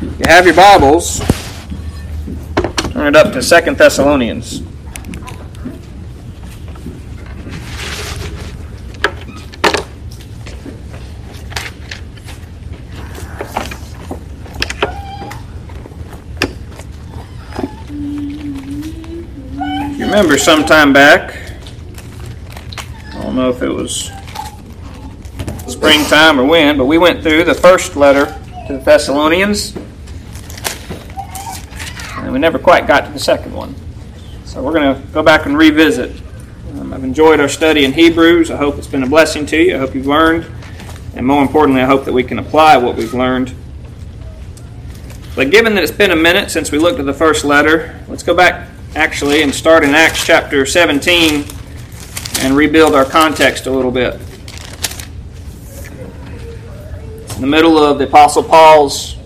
You have your Bibles. Turn it up to Second Thessalonians. You remember some time back, I don't know if it was springtime or when, but we went through the first letter to the Thessalonians, and we never quite got to the second one. So we're going to go back and revisit. Um, I've enjoyed our study in Hebrews. I hope it's been a blessing to you. I hope you've learned, and more importantly, I hope that we can apply what we've learned. But given that it's been a minute since we looked at the first letter, let's go back actually and start in Acts chapter 17 and rebuild our context a little bit. It's in the middle of the Apostle Paul's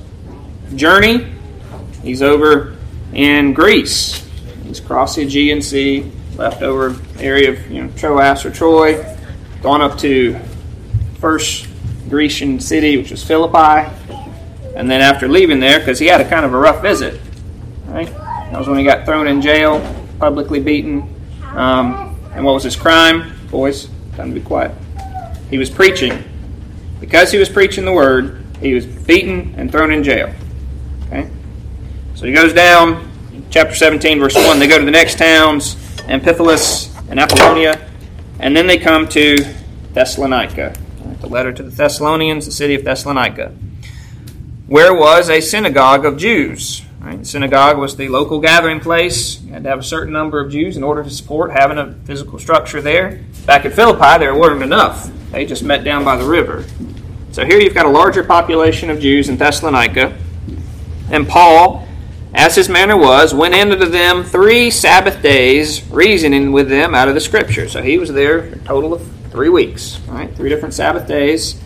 journey. He's over in Greece. He's crossed the Aegean Sea, left over area of you know Troas or Troy, gone up to first Grecian city, which was Philippi, and then after leaving there, because he had a kind of a rough visit, right? That was when he got thrown in jail, publicly beaten. Um, and what was his crime? Boys, time to be quiet. He was preaching. Because he was preaching the word, he was beaten and thrown in jail. Okay? So he goes down, chapter 17, verse 1. They go to the next towns, Amphipolis and Apollonia, and then they come to Thessalonica. The letter to the Thessalonians, the city of Thessalonica, where was a synagogue of Jews. Right? The synagogue was the local gathering place. You had to have a certain number of Jews in order to support having a physical structure there. Back at Philippi, there weren't enough. They just met down by the river. So here you've got a larger population of Jews in Thessalonica. And Paul, as his manner was, went into them three Sabbath days, reasoning with them out of the Scripture. So he was there a total of three weeks, right? Three different Sabbath days.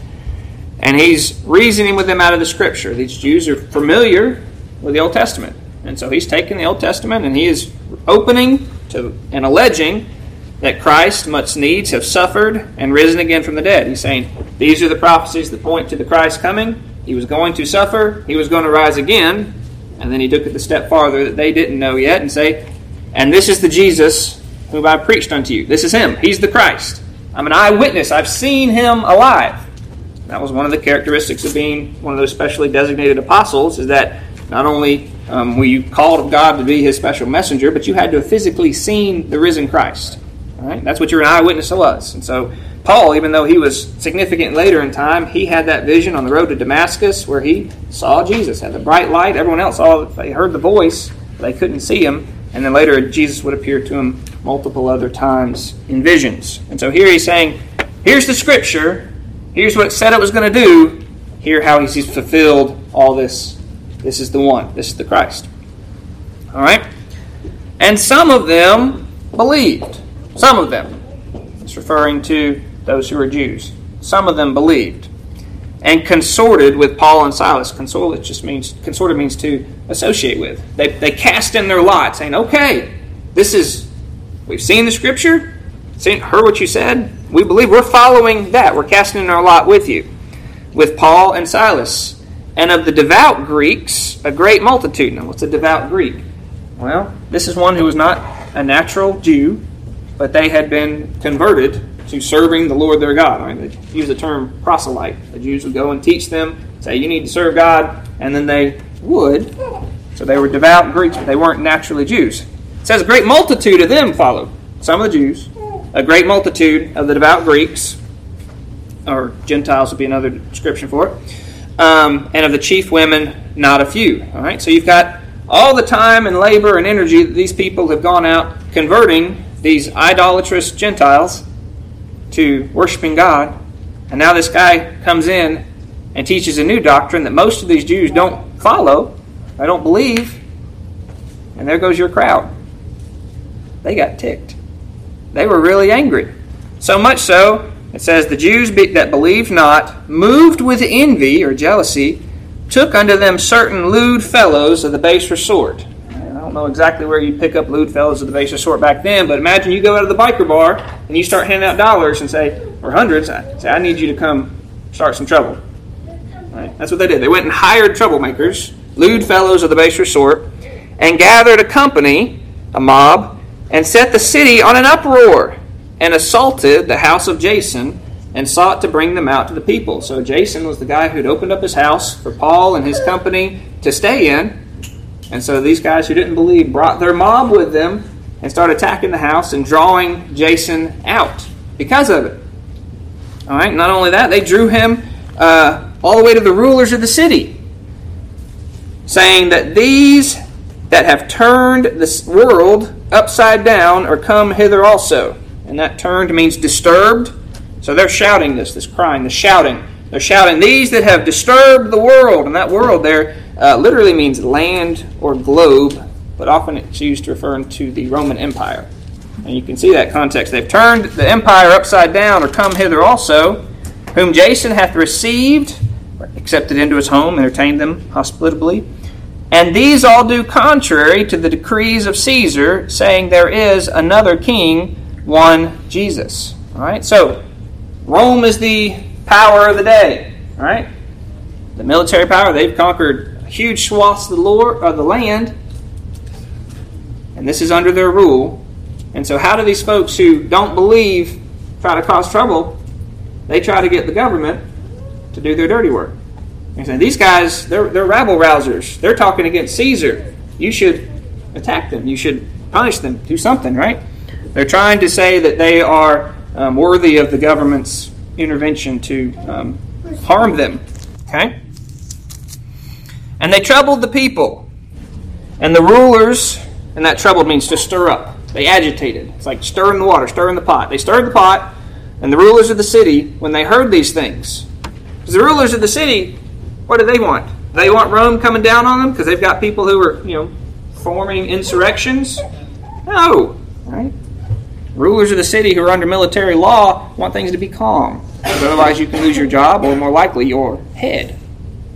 And he's reasoning with them out of the Scripture. These Jews are familiar with the Old Testament. And so he's taking the Old Testament and he is opening to and alleging that Christ must needs have suffered and risen again from the dead. He's saying these are the prophecies that point to the Christ coming. He was going to suffer, he was going to rise again, and then he took it a step farther that they didn't know yet and say, and this is the Jesus whom I preached unto you. This is him. He's the Christ. I'm an eyewitness. I've seen him alive. That was one of the characteristics of being one of those specially designated apostles, is that not only um, were you called of God to be His special messenger, but you had to have physically seen the risen Christ. Right, that's what your eyewitness was. And so Paul, even though he was significant later in time, he had that vision on the road to Damascus where he saw Jesus, had the bright light. Everyone else saw, they heard the voice, they couldn't see him. And then later, Jesus would appear to him multiple other times in visions. And so here he's saying, here's the scripture, here's what it said it was going to do, here how he's fulfilled all this this is the one. This is the Christ. All right? And some of them believed. Some of them. It's referring to those who are Jews. Some of them believed and consorted with Paul and Silas. Consort just means consorted means to associate with. They, they cast in their lot, saying, "Okay, this is we've seen the scripture, seen heard what you said. We believe we're following that. We're casting in our lot with you, with Paul and Silas." and of the devout Greeks, a great multitude. Now, what's a devout Greek? Well, this is one who was not a natural Jew, but they had been converted to serving the Lord their God. I mean, they use the term proselyte. The Jews would go and teach them, say, you need to serve God, and then they would. So they were devout Greeks, but they weren't naturally Jews. It says, a great multitude of them followed. Some of the Jews. A great multitude of the devout Greeks, or Gentiles would be another description for it um, and of the chief women, not a few. All right, so you've got all the time and labor and energy that these people have gone out converting these idolatrous Gentiles to worshiping God, and now this guy comes in and teaches a new doctrine that most of these Jews don't follow, they don't believe, and there goes your crowd. They got ticked. They were really angry. So much so it says, The Jews be- that believed not, moved with envy or jealousy, took unto them certain lewd fellows of the base resort. I don't know exactly where you pick up lewd fellows of the base resort back then, but imagine you go out of the biker bar and you start handing out dollars and say, or hundreds, say, I need you to come start some trouble. Right? That's what they did. They went and hired troublemakers lewd fellows of the baser sort, and gathered a company, a mob, and set the city on an uproar, and assaulted the house of Jason, and sought to bring them out to the people. So Jason was the guy who'd opened up his house for Paul and his company to stay in. And so these guys who didn't believe brought their mob with them and started attacking the house and drawing Jason out because of it. All right. Not only that, they drew him uh, all the way to the rulers of the city, saying that these that have turned this world upside down are come hither also. And that turned means disturbed. So they're shouting this, this crying, the shouting. They're shouting, These that have disturbed the world. And that world there uh, literally means land or globe, but often it's used to refer to the Roman Empire. And you can see that context. They've turned the empire upside down or come hither also, whom Jason hath received, accepted into his home, entertained them hospitably. And these all do contrary to the decrees of Caesar, saying there is another king, one Jesus. All right, so Rome is the power of the day. All right, the military power. They've conquered huge swaths of the, of the land, and this is under their rule. And so, how do these folks who don't believe try to cause trouble? They try to get the government to do their dirty work. And say, these guys, they're, they're rabble rousers. They're talking against Caesar. You should attack them. You should punish them. Do something, right? They're trying to say that they are um, worthy of the government's intervention to um, harm them. Okay? And they troubled the people. And the rulers, and that troubled means to stir up. They agitated. It's like stirring the water, stirring the pot. They stirred the pot, and the rulers of the city, when they heard these things, because the rulers of the city, what do they want? They want Rome coming down on them because they've got people who are, you know, forming insurrections? No, right? Rulers of the city who are under military law want things to be calm. Otherwise you can lose your job or more likely your head.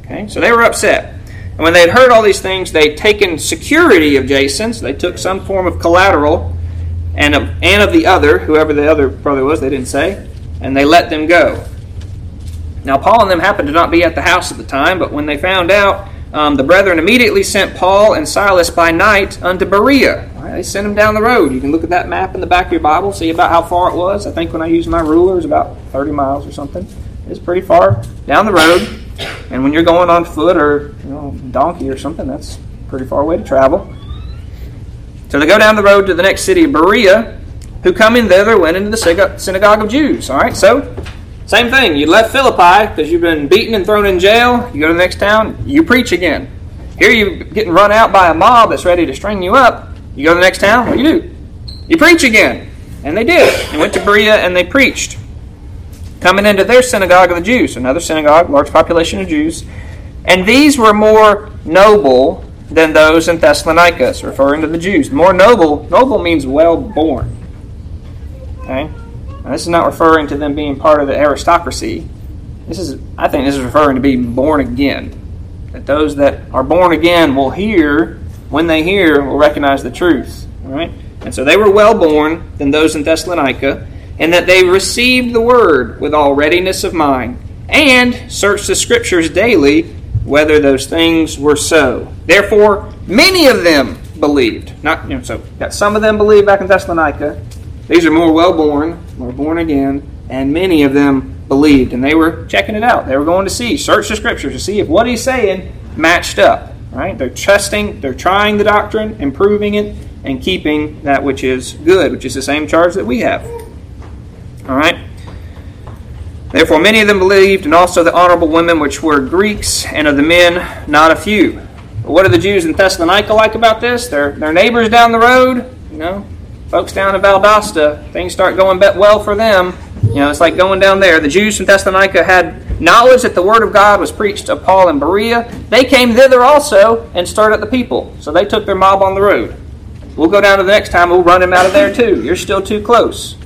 Okay? So they were upset. And when they had heard all these things, they'd taken security of Jason, so they took some form of collateral and of, and of the other, whoever the other brother was, they didn't say, and they let them go. Now, Paul and them happened to not be at the house at the time, but when they found out, um, the brethren immediately sent Paul and Silas by night unto Berea. Right, they sent them down the road. You can look at that map in the back of your Bible, see about how far it was. I think when I used my ruler, it was about 30 miles or something. It's pretty far down the road. And when you're going on foot or you know, donkey or something, that's pretty far away to travel. So they go down the road to the next city of Berea, who come coming thither went into the synagogue of Jews. All right, so same thing. You left Philippi because you've been beaten and thrown in jail. You go to the next town, you preach again. Here you're getting run out by a mob that's ready to string you up. You go to the next town, what do you do? You preach again. And they did. They went to Berea and they preached coming into their synagogue of the Jews, another synagogue, large population of Jews. And these were more noble than those in Thessalonica, referring to the Jews. More noble, noble means well born. Okay? Now, this is not referring to them being part of the aristocracy. This is, I think, this is referring to being born again. That those that are born again will hear, when they hear, will recognize the truth. All right? And so they were well born than those in Thessalonica and that they received the word with all readiness of mind, and searched the scriptures daily whether those things were so. Therefore, many of them believed. Not you know, so got some of them believed back in Thessalonica. These are more well born, more born again, and many of them believed, and they were checking it out. They were going to see, search the scriptures to see if what he's saying matched up. Right? They're trusting, they're trying the doctrine, improving it, and keeping that which is good, which is the same charge that we have. All right? Therefore, many of them believed, and also the honorable women, which were Greeks, and of the men, not a few. But what are the Jews in Thessalonica like about this? Their, their neighbors down the road, you know, folks down in Valdosta, things start going well for them. You know, it's like going down there. The Jews from Thessalonica had knowledge that the word of God was preached of Paul and Berea. They came thither also and stirred up the people. So they took their mob on the road. We'll go down to the next time. We'll run him out of there too. You're still too close.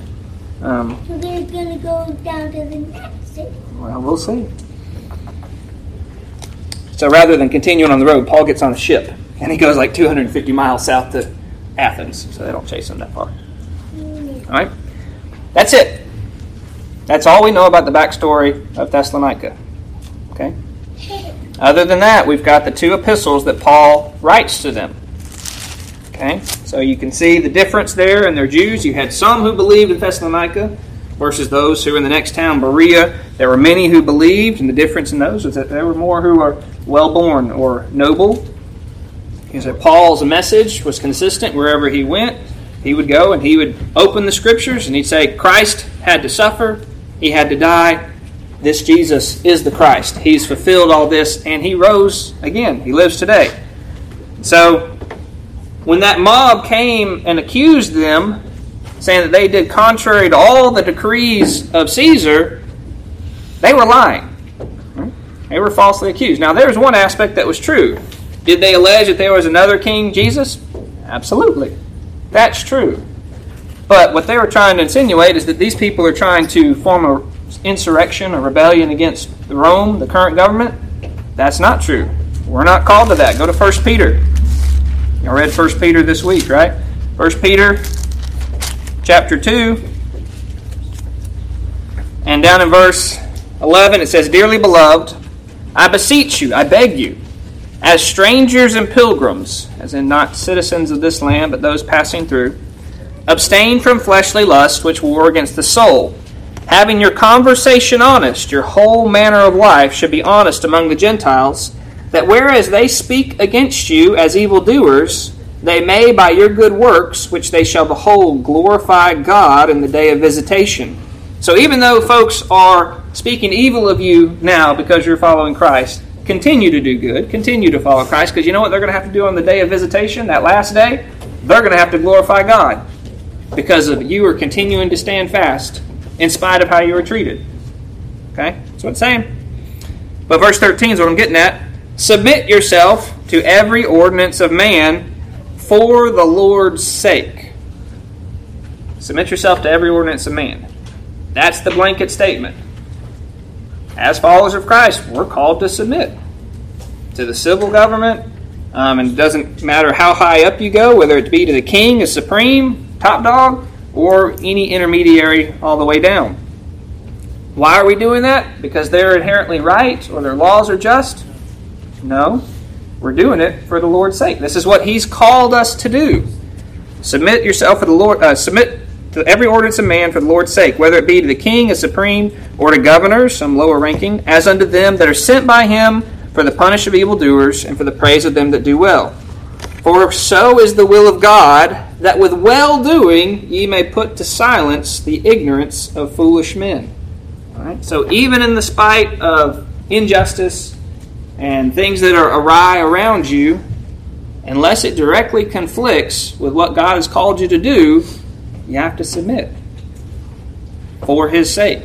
Um, so they're going to go down to the next city? Well, we'll see. So rather than continuing on the road, Paul gets on a ship and he goes like 250 miles south to Athens, so they don't chase him that far. Mm. All right? That's it. That's all we know about the backstory of Thessalonica. Okay? Other than that, we've got the two epistles that Paul writes to them. Okay, so you can see the difference there, and they're Jews. You had some who believed in Thessalonica versus those who in the next town, Berea. There were many who believed, and the difference in those was that there were more who were well born or noble. He said Paul's message was consistent wherever he went. He would go and he would open the scriptures and he'd say, Christ had to suffer, he had to die. This Jesus is the Christ. He's fulfilled all this, and he rose again. He lives today. So when that mob came and accused them, saying that they did contrary to all the decrees of Caesar, they were lying. They were falsely accused. Now, there's one aspect that was true. Did they allege that there was another king, Jesus? Absolutely. That's true. But what they were trying to insinuate is that these people are trying to form an insurrection, a rebellion against Rome, the current government. That's not true. We're not called to that. Go to 1 Peter. I read 1 Peter this week, right? 1 Peter chapter 2. And down in verse 11 it says, Dearly beloved, I beseech you, I beg you, as strangers and pilgrims, as in not citizens of this land, but those passing through, abstain from fleshly lusts which war against the soul. Having your conversation honest, your whole manner of life should be honest among the Gentiles that whereas they speak against you as evildoers, they may by your good works, which they shall behold, glorify God in the day of visitation. So even though folks are speaking evil of you now because you're following Christ, continue to do good, continue to follow Christ, because you know what they're going to have to do on the day of visitation, that last day? They're going to have to glorify God because of you are continuing to stand fast in spite of how you were treated. Okay? That's what it's saying. But verse 13 is what I'm getting at. Submit yourself to every ordinance of man for the Lord's sake. Submit yourself to every ordinance of man. That's the blanket statement. As followers of Christ, we're called to submit to the civil government. Um, and it doesn't matter how high up you go, whether it be to the king, a supreme, top dog, or any intermediary all the way down. Why are we doing that? Because they're inherently right or their laws are just? No. We're doing it for the Lord's sake. This is what He's called us to do. Submit yourself for the Lord. Uh, submit to every ordinance of man for the Lord's sake, whether it be to the king, a supreme, or to governors, some lower ranking, as unto them that are sent by Him for the punish of evildoers and for the praise of them that do well. For so is the will of God that with well doing ye may put to silence the ignorance of foolish men. All right? So even in the spite of injustice and things that are awry around you, unless it directly conflicts with what God has called you to do, you have to submit for His sake.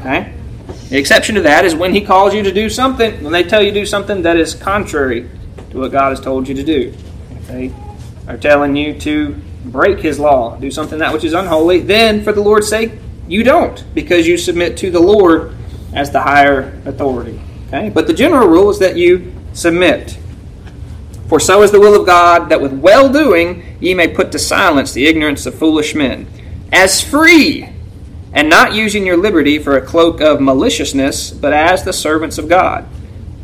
Okay? The exception to that is when He calls you to do something, when they tell you to do something that is contrary to what God has told you to do. If they are telling you to break His law, do something that which is unholy, then for the Lord's sake, you don't, because you submit to the Lord as the higher authority. Okay? But the general rule is that you submit. For so is the will of God, that with well doing ye may put to silence the ignorance of foolish men. As free, and not using your liberty for a cloak of maliciousness, but as the servants of God.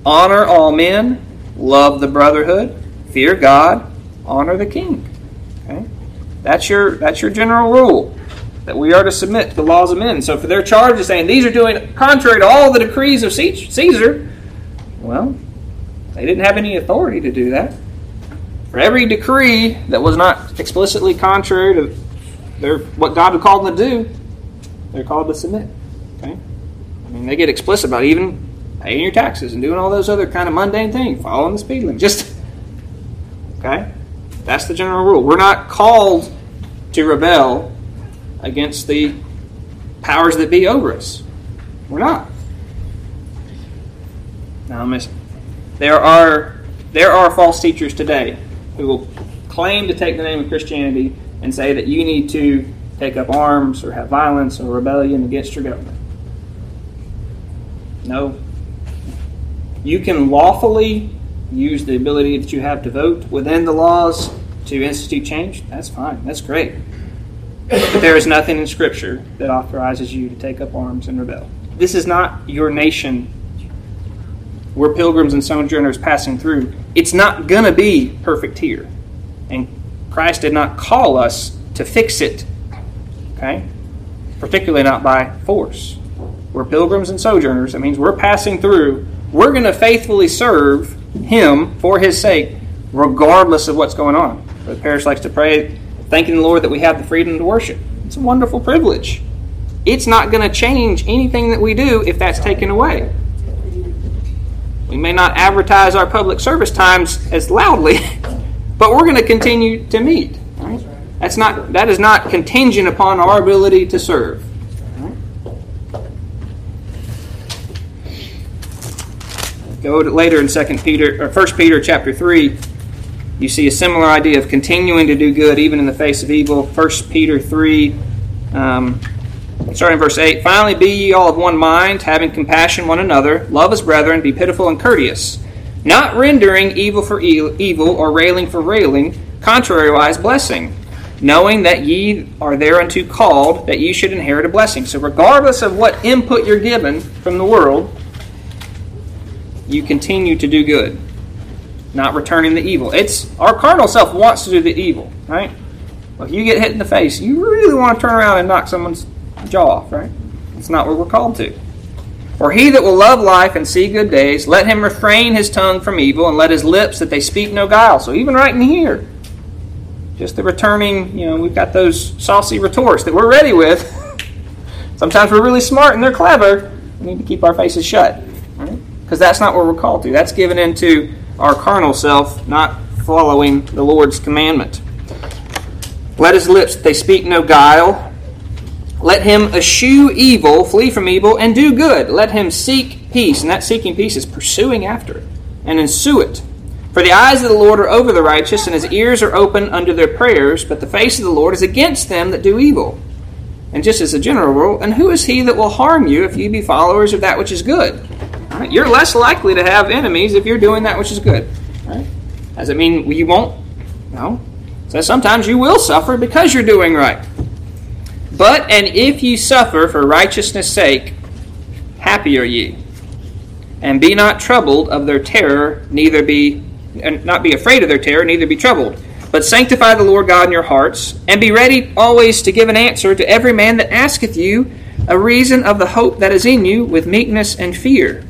Honor all men, love the brotherhood, fear God, honor the king. Okay? That's your that's your general rule that we are to submit to the laws of men. So for their charge of saying these are doing contrary to all the decrees of Caesar, well, they didn't have any authority to do that. For every decree that was not explicitly contrary to their, what God had called them to do, they're called to submit. Okay? I mean, they get explicit about even paying your taxes and doing all those other kind of mundane things, following the speed limit. Just, okay? That's the general rule. We're not called to rebel against the powers that be over us. We're not. Now, miss, there are there are false teachers today who will claim to take the name of Christianity and say that you need to take up arms or have violence or rebellion against your government. No. You can lawfully use the ability that you have to vote within the laws to institute change. That's fine. That's great. But there is nothing in Scripture that authorizes you to take up arms and rebel. This is not your nation. We're pilgrims and sojourners passing through. It's not going to be perfect here. And Christ did not call us to fix it. Okay? Particularly not by force. We're pilgrims and sojourners. That means we're passing through. We're going to faithfully serve Him for His sake, regardless of what's going on. The parish likes to pray, thanking the Lord that we have the freedom to worship. It's a wonderful privilege. It's not going to change anything that we do if that's taken away. We may not advertise our public service times as loudly, but we're going to continue to meet. Right? That's not that is not contingent upon our ability to serve. Go to later in Second Peter or First Peter chapter three. You see a similar idea of continuing to do good even in the face of evil. First Peter three, um, starting verse eight. Finally, be ye all of one mind, having compassion one another, love as brethren, be pitiful and courteous, not rendering evil for evil or railing for railing, contrariwise blessing knowing that ye are thereunto called, that ye should inherit a blessing. So, regardless of what input you're given from the world, you continue to do good, not returning the evil. It's our carnal self wants to do the evil, right? Well, if you get hit in the face, you really want to turn around and knock someone's jaw off, right? It's not what we're called to. For he that will love life and see good days, let him refrain his tongue from evil, and let his lips that they speak no guile. So even right in here, just the returning, you know, we've got those saucy retorts that we're ready with. Sometimes we're really smart and they're clever. We need to keep our faces shut. Because that's not what we're called to. That's given into our carnal self, not following the Lord's commandment. Let his lips, they speak no guile. Let him eschew evil, flee from evil, and do good. Let him seek peace. And that seeking peace is pursuing after it and ensue it. For the eyes of the Lord are over the righteous, and his ears are open unto their prayers, but the face of the Lord is against them that do evil. And just as a general rule, and who is he that will harm you if you be followers of that which is good? Right? You're less likely to have enemies if you're doing that which is good. Right? Does it mean you won't? No. So sometimes you will suffer because you're doing right. But and if you suffer for righteousness' sake, happy are ye. And be not troubled of their terror, neither be and not be afraid of their terror, neither be troubled. But sanctify the Lord God in your hearts, and be ready always to give an answer to every man that asketh you a reason of the hope that is in you with meekness and fear,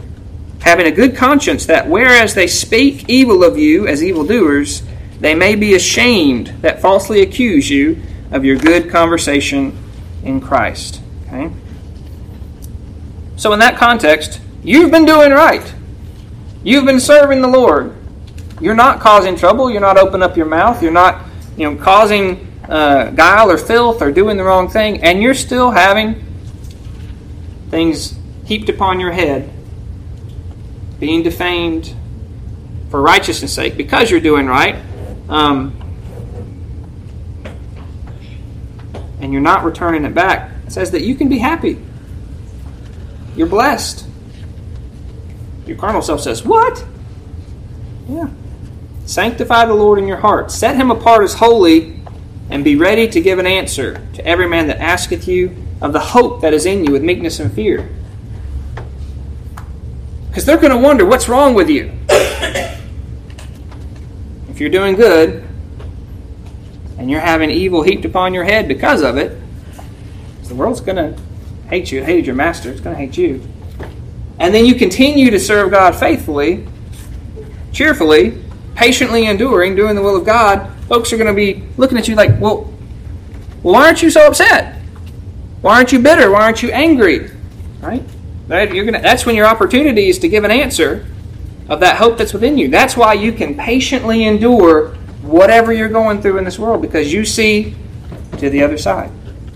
having a good conscience that whereas they speak evil of you as evildoers, they may be ashamed that falsely accuse you of your good conversation in Christ. Okay? So, in that context, you've been doing right. You've been serving the Lord. You're not causing trouble. You're not opening up your mouth. You're not, you know, causing uh, guile or filth or doing the wrong thing, and you're still having things heaped upon your head, being defamed for righteousness' sake because you're doing right, um, and you're not returning it back. It says that you can be happy. You're blessed. Your carnal self says, What? Yeah. Sanctify the Lord in your heart. Set him apart as holy, and be ready to give an answer to every man that asketh you of the hope that is in you with meekness and fear. Because they're going to wonder what's wrong with you. if you're doing good, and you're having evil heaped upon your head because of it, the world's going to hate you. Hated your master. It's going to hate you. And then you continue to serve God faithfully, cheerfully, patiently enduring, doing the will of God, folks are going to be looking at you like, well, why aren't you so upset? Why aren't you bitter? Why aren't you angry? Right? You're gonna, that's when your opportunity is to give an answer of that hope that's within you. That's why you can patiently endure whatever you're going through in this world because you see to the other side.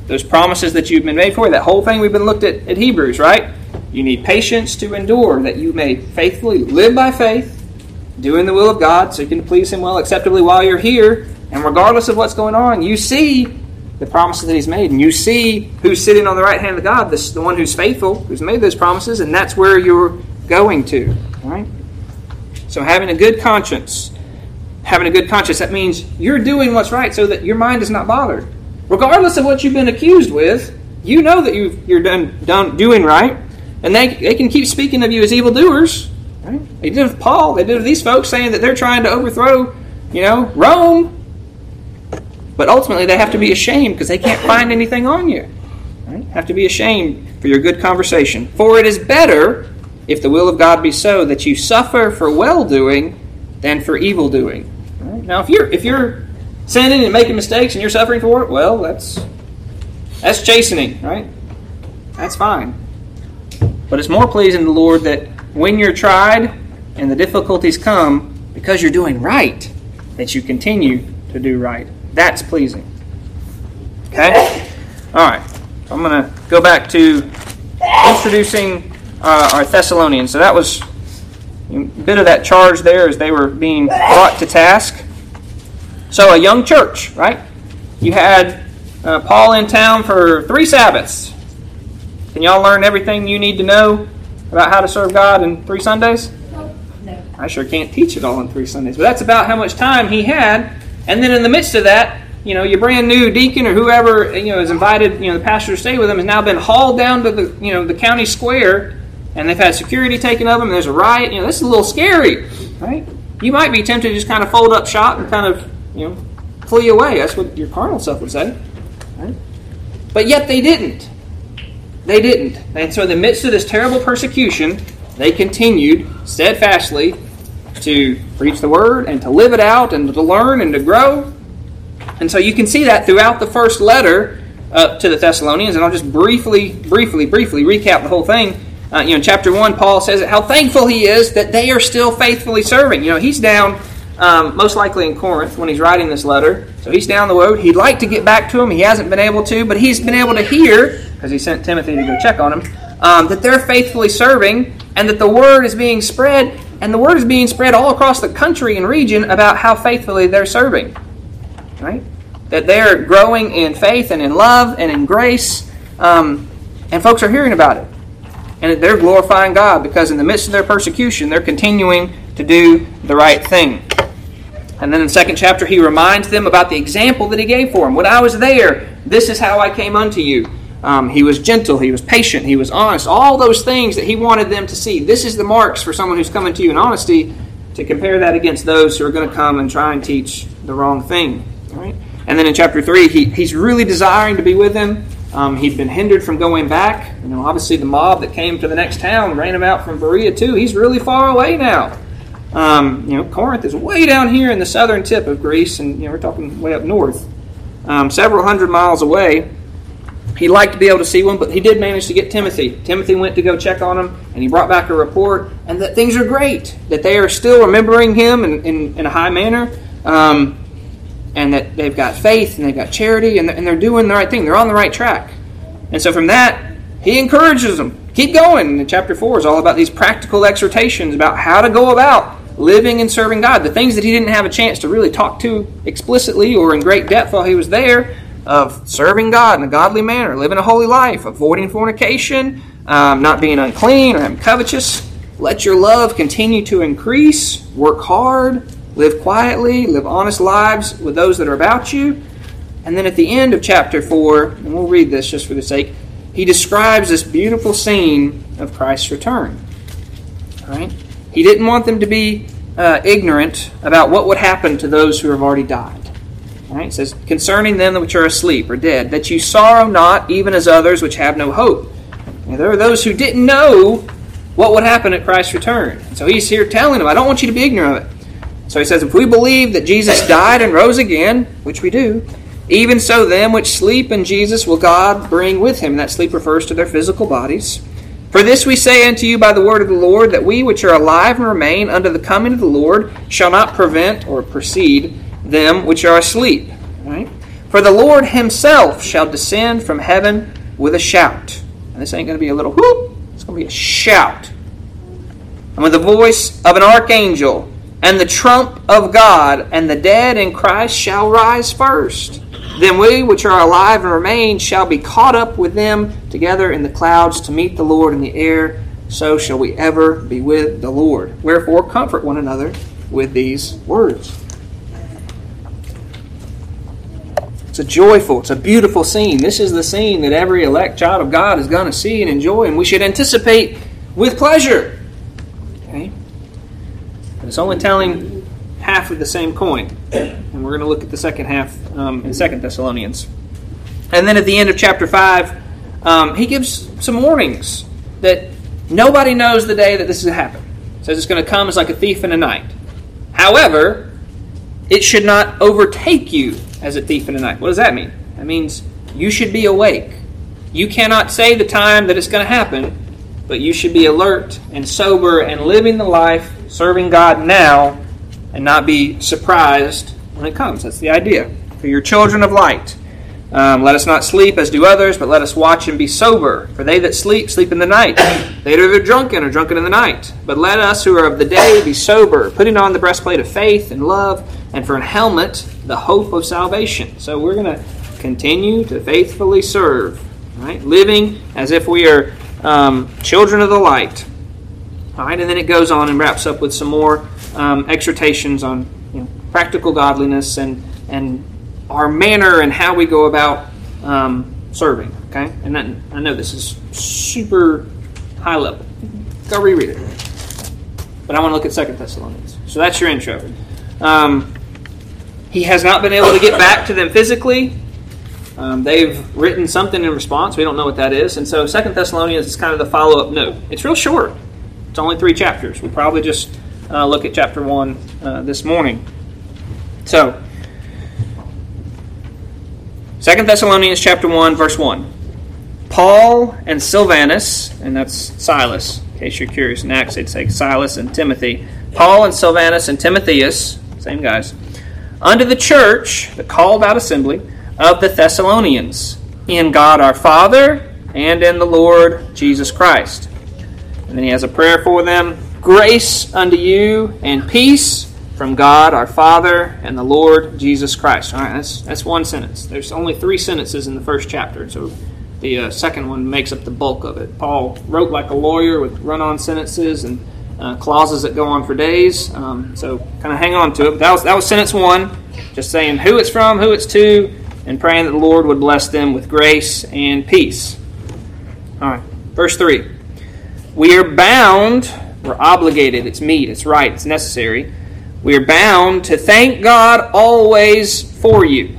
Those promises that you've been made for, that whole thing we've been looked at at Hebrews, right? You need patience to endure that you may faithfully live by faith doing the will of God so you can please Him well acceptably while you're here. And regardless of what's going on, you see the promises that He's made. And you see who's sitting on the right hand of God, this, the one who's faithful, who's made those promises, and that's where you're going to. Right? So having a good conscience, having a good conscience, that means you're doing what's right so that your mind is not bothered. Regardless of what you've been accused with, you know that you are done, done doing right, and they, they can keep speaking of you as evildoers, Right? They did it with Paul. They did it with these folks saying that they're trying to overthrow, you know, Rome. But ultimately, they have to be ashamed because they can't find anything on you. Right? Have to be ashamed for your good conversation. For it is better, if the will of God be so, that you suffer for well doing than for evil doing. Right? Now, if you're if you're sinning and making mistakes and you're suffering for it, well, that's that's chastening, right? That's fine. But it's more pleasing to the Lord that when you're tried and the difficulties come, because you're doing right, that you continue to do right. That's pleasing. Okay? All right. I'm going to go back to introducing uh, our Thessalonians. So that was a bit of that charge there as they were being brought to task. So, a young church, right? You had uh, Paul in town for three Sabbaths. Can y'all learn everything you need to know about how to serve God in three Sundays? No. I sure can't teach it all in three Sundays, but that's about how much time he had. And then in the midst of that, you know, your brand new deacon or whoever you know is invited, you know, the pastor to stay with them has now been hauled down to the you know the county square, and they've had security taken of them. And there's a riot. You know, this is a little scary, right? You might be tempted to just kind of fold up shop and kind of you know flee away. That's what your carnal self would say, right? But yet they didn't. They didn't. And so, in the midst of this terrible persecution, they continued steadfastly to preach the word and to live it out and to learn and to grow. And so you can see that throughout the first letter uh, to the Thessalonians. And I'll just briefly, briefly, briefly recap the whole thing. Uh, you know, in chapter 1, Paul says how thankful he is that they are still faithfully serving. You know, he's down um, most likely in Corinth when he's writing this letter. So he's down the road. He'd like to get back to them. He hasn't been able to, but he's been able to hear, because he sent Timothy to go check on him, um, that they're faithfully serving and that the word is being spread. And the word is being spread all across the country and region about how faithfully they're serving. Right? That they're growing in faith and in love and in grace. Um, and folks are hearing about it. And they're glorifying God because in the midst of their persecution, they're continuing to do the right thing. And then in the second chapter, he reminds them about the example that he gave for them. When I was there, this is how I came unto you. Um, he was gentle, he was patient, he was honest. All those things that he wanted them to see. This is the marks for someone who's coming to you in honesty to compare that against those who are going to come and try and teach the wrong thing. All right? And then in chapter 3, he, he's really desiring to be with them. Um, he'd been hindered from going back. You know, obviously the mob that came to the next town ran him out from Berea too. He's really far away now. Um, you know, Corinth is way down here in the southern tip of Greece, and you know we're talking way up north, um, several hundred miles away. He'd like to be able to see one, but he did manage to get Timothy. Timothy went to go check on him, and he brought back a report, and that things are great, that they are still remembering him in, in, in a high manner, um, and that they've got faith and they've got charity, and, and they're doing the right thing. They're on the right track. And so from that, he encourages them. Keep going. And chapter 4 is all about these practical exhortations about how to go about living and serving God. The things that he didn't have a chance to really talk to explicitly or in great depth while he was there of serving God in a godly manner, living a holy life, avoiding fornication, um, not being unclean or having covetous. Let your love continue to increase. Work hard. Live quietly. Live honest lives with those that are about you. And then at the end of chapter 4, and we'll read this just for the sake, he describes this beautiful scene of Christ's return. Right? He didn't want them to be uh, ignorant about what would happen to those who have already died. Right? It says, concerning them which are asleep or dead, that you sorrow not, even as others which have no hope. And there are those who didn't know what would happen at Christ's return. So he's here telling them, I don't want you to be ignorant of it. So he says, if we believe that Jesus died and rose again, which we do, even so them which sleep in Jesus will God bring with him. And that sleep refers to their physical bodies. For this we say unto you by the word of the Lord, that we which are alive and remain unto the coming of the Lord shall not prevent or precede them which are asleep. Right? For the Lord himself shall descend from heaven with a shout. And this ain't going to be a little whoop, it's going to be a shout. And with the voice of an archangel, and the trump of God, and the dead in Christ shall rise first. Then we which are alive and remain shall be caught up with them together in the clouds to meet the Lord in the air. So shall we ever be with the Lord. Wherefore, comfort one another with these words. It's a joyful, it's a beautiful scene. This is the scene that every elect child of God is going to see and enjoy, and we should anticipate with pleasure. Okay? It's only telling half of the same coin. And we're going to look at the second half um, in Second Thessalonians. And then at the end of chapter 5, um, he gives some warnings that nobody knows the day that this is going to happen. Says it's going to come as like a thief in the night. However, it should not overtake you as a thief in the night. What does that mean? That means you should be awake. You cannot say the time that it's going to happen, but you should be alert and sober and living the life, serving God now, and not be surprised when it comes. That's the idea. For your children of light. Um, let us not sleep as do others, but let us watch and be sober. For they that sleep, sleep in the night. They that are drunken are drunken in the night. But let us who are of the day be sober, putting on the breastplate of faith and love, and for a helmet, the hope of salvation. So we're going to continue to faithfully serve, right? Living as if we are um, children of the light. All right, and then it goes on and wraps up with some more um, exhortations on you know, practical godliness and and our manner and how we go about um, serving. Okay, and then, I know this is super high level. Go reread it. But I want to look at Second Thessalonians. So that's your intro. Um, he has not been able to get back to them physically. Um, they've written something in response. We don't know what that is. And so Second Thessalonians is kind of the follow up note. It's real short. It's only three chapters. We'll probably just uh, look at chapter 1 uh, this morning. So, Second Thessalonians chapter 1, verse 1. Paul and Silvanus, and that's Silas, in case you're curious. In Acts, they'd say Silas and Timothy. Paul and Silvanus and Timotheus, same guys, unto the church, the called out assembly of the Thessalonians, in God our Father and in the Lord Jesus Christ. And then he has a prayer for them Grace unto you and peace from God our Father and the Lord Jesus Christ. All right, that's, that's one sentence. There's only three sentences in the first chapter, so the uh, second one makes up the bulk of it. Paul wrote like a lawyer with run on sentences and uh, clauses that go on for days. Um, so kind of hang on to it. But that was, that was sentence one, just saying who it's from, who it's to, and praying that the Lord would bless them with grace and peace. All right, verse 3. We are bound we're obligated. It's meet. It's right. It's necessary. We are bound to thank God always for you.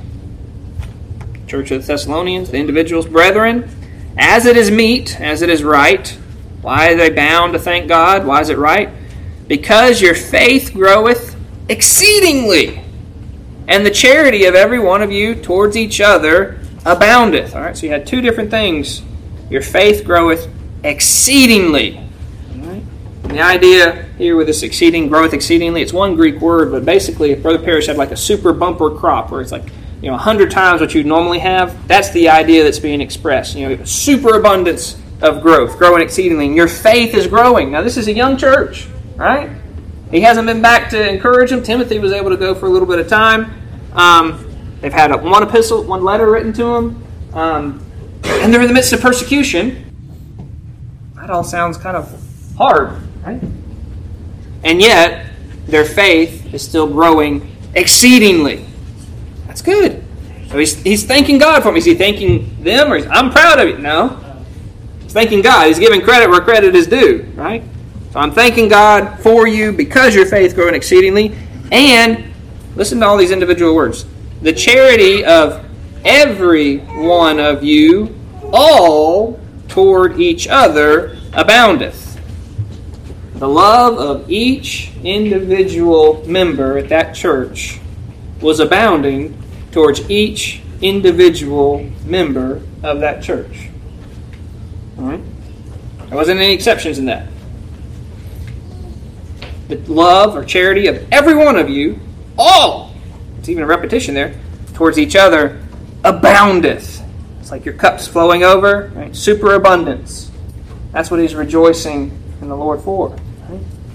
Church of the Thessalonians, the individuals, brethren, as it is meet, as it is right. Why are they bound to thank God? Why is it right? Because your faith groweth exceedingly, and the charity of every one of you towards each other aboundeth. All right, so you had two different things. Your faith groweth exceedingly. And the idea here with this exceeding growth exceedingly, it's one Greek word, but basically, if Brother Parrish had like a super bumper crop where it's like, you know, 100 times what you'd normally have, that's the idea that's being expressed. You know, super abundance of growth, growing exceedingly. And your faith is growing. Now, this is a young church, right? He hasn't been back to encourage them. Timothy was able to go for a little bit of time. Um, they've had one epistle, one letter written to them, um, and they're in the midst of persecution. That all sounds kind of hard. Right? And yet, their faith is still growing exceedingly. That's good. So he's, he's thanking God for them. Is he thanking them or I'm proud of you? No. Thanking God. He's giving credit where credit is due, right? So I'm thanking God for you because your faith growing exceedingly. And listen to all these individual words. The charity of every one of you all toward each other aboundeth. The love of each individual member at that church was abounding towards each individual member of that church. Right? There wasn't any exceptions in that. The love or charity of every one of you, all, it's even a repetition there, towards each other, aboundeth. It's like your cup's flowing over, right? Superabundance. That's what he's rejoicing in the Lord for.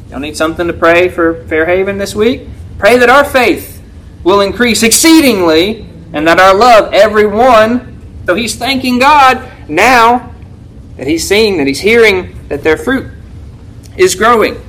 Y'all need something to pray for Fairhaven this week? Pray that our faith will increase exceedingly and that our love, every one, so he's thanking God now that he's seeing, that he's hearing that their fruit is growing.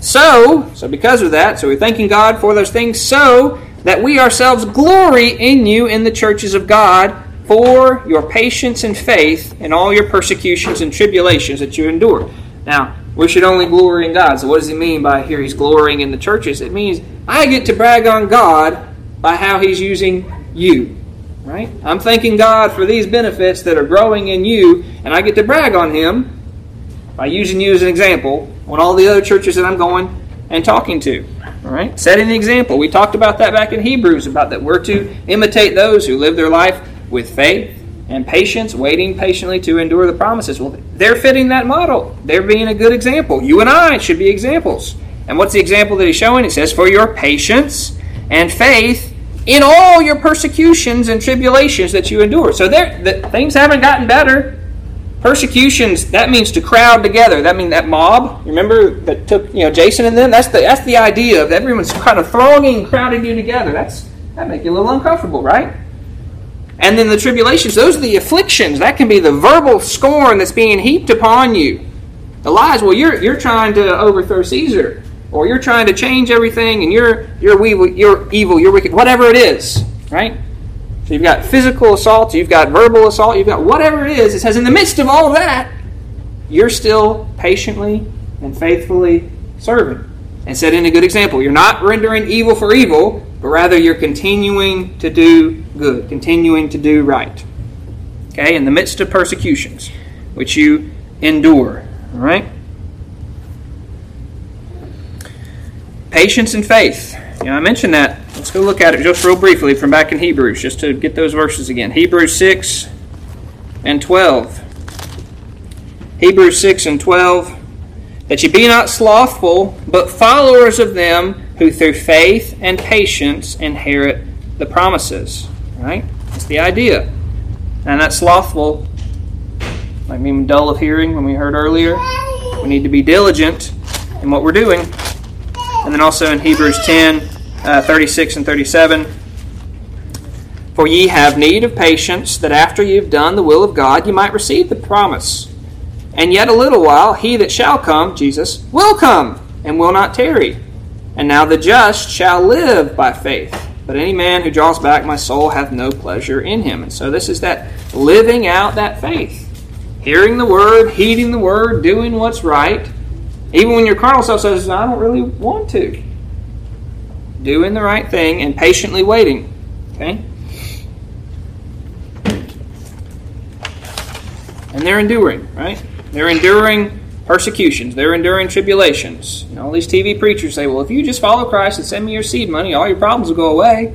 So, so because of that, so we're thanking God for those things, so that we ourselves glory in you in the churches of God for your patience and faith in all your persecutions and tribulations that you endure. Now, we should only glory in God. So, what does he mean by here he's glorying in the churches? It means I get to brag on God by how he's using you. Right? I'm thanking God for these benefits that are growing in you, and I get to brag on him by using you as an example on all the other churches that I'm going and talking to. All right? Setting the example. We talked about that back in Hebrews, about that we're to imitate those who live their life with faith and patience, waiting patiently to endure the promises. Well, they're fitting that model. They're being a good example. You and I should be examples. And what's the example that he's showing? He says, For your patience and faith in all your persecutions and tribulations that you endure. So there, the, things haven't gotten better. Persecutions, that means to crowd together. That means that mob, remember that took you know Jason and them? That's the that's the idea of everyone's kind of thronging, crowding you together. That's that make you a little uncomfortable, right? And then the tribulations, those are the afflictions. That can be the verbal scorn that's being heaped upon you. The lies, well, you're, you're trying to overthrow Caesar, or you're trying to change everything, and you're, you're, evil, you're evil, you're wicked, whatever it is, right? So you've got physical assault, you've got verbal assault, you've got whatever it is. It says, in the midst of all of that, you're still patiently and faithfully serving. And setting a good example. You're not rendering evil for evil, but rather you're continuing to do good, continuing to do right. Okay, in the midst of persecutions, which you endure. All right? Patience and faith. You know, I mentioned that. Let's go look at it just real briefly from back in Hebrews, just to get those verses again. Hebrews 6 and 12. Hebrews 6 and 12. That ye be not slothful, but followers of them who through faith and patience inherit the promises. Right? That's the idea. And that slothful, like being dull of hearing when we heard earlier. We need to be diligent in what we're doing. And then also in Hebrews 10, uh, 36 and 37. For ye have need of patience, that after ye have done the will of God, ye might receive the promise. And yet a little while, he that shall come, Jesus, will come, and will not tarry. And now the just shall live by faith. But any man who draws back my soul hath no pleasure in him. And so this is that living out that faith. Hearing the word, heeding the word, doing what's right. Even when your carnal self says, I don't really want to. Doing the right thing and patiently waiting. Okay? And they're enduring, right? They're enduring persecutions. They're enduring tribulations. Know, all these TV preachers say, well, if you just follow Christ and send me your seed money, all your problems will go away.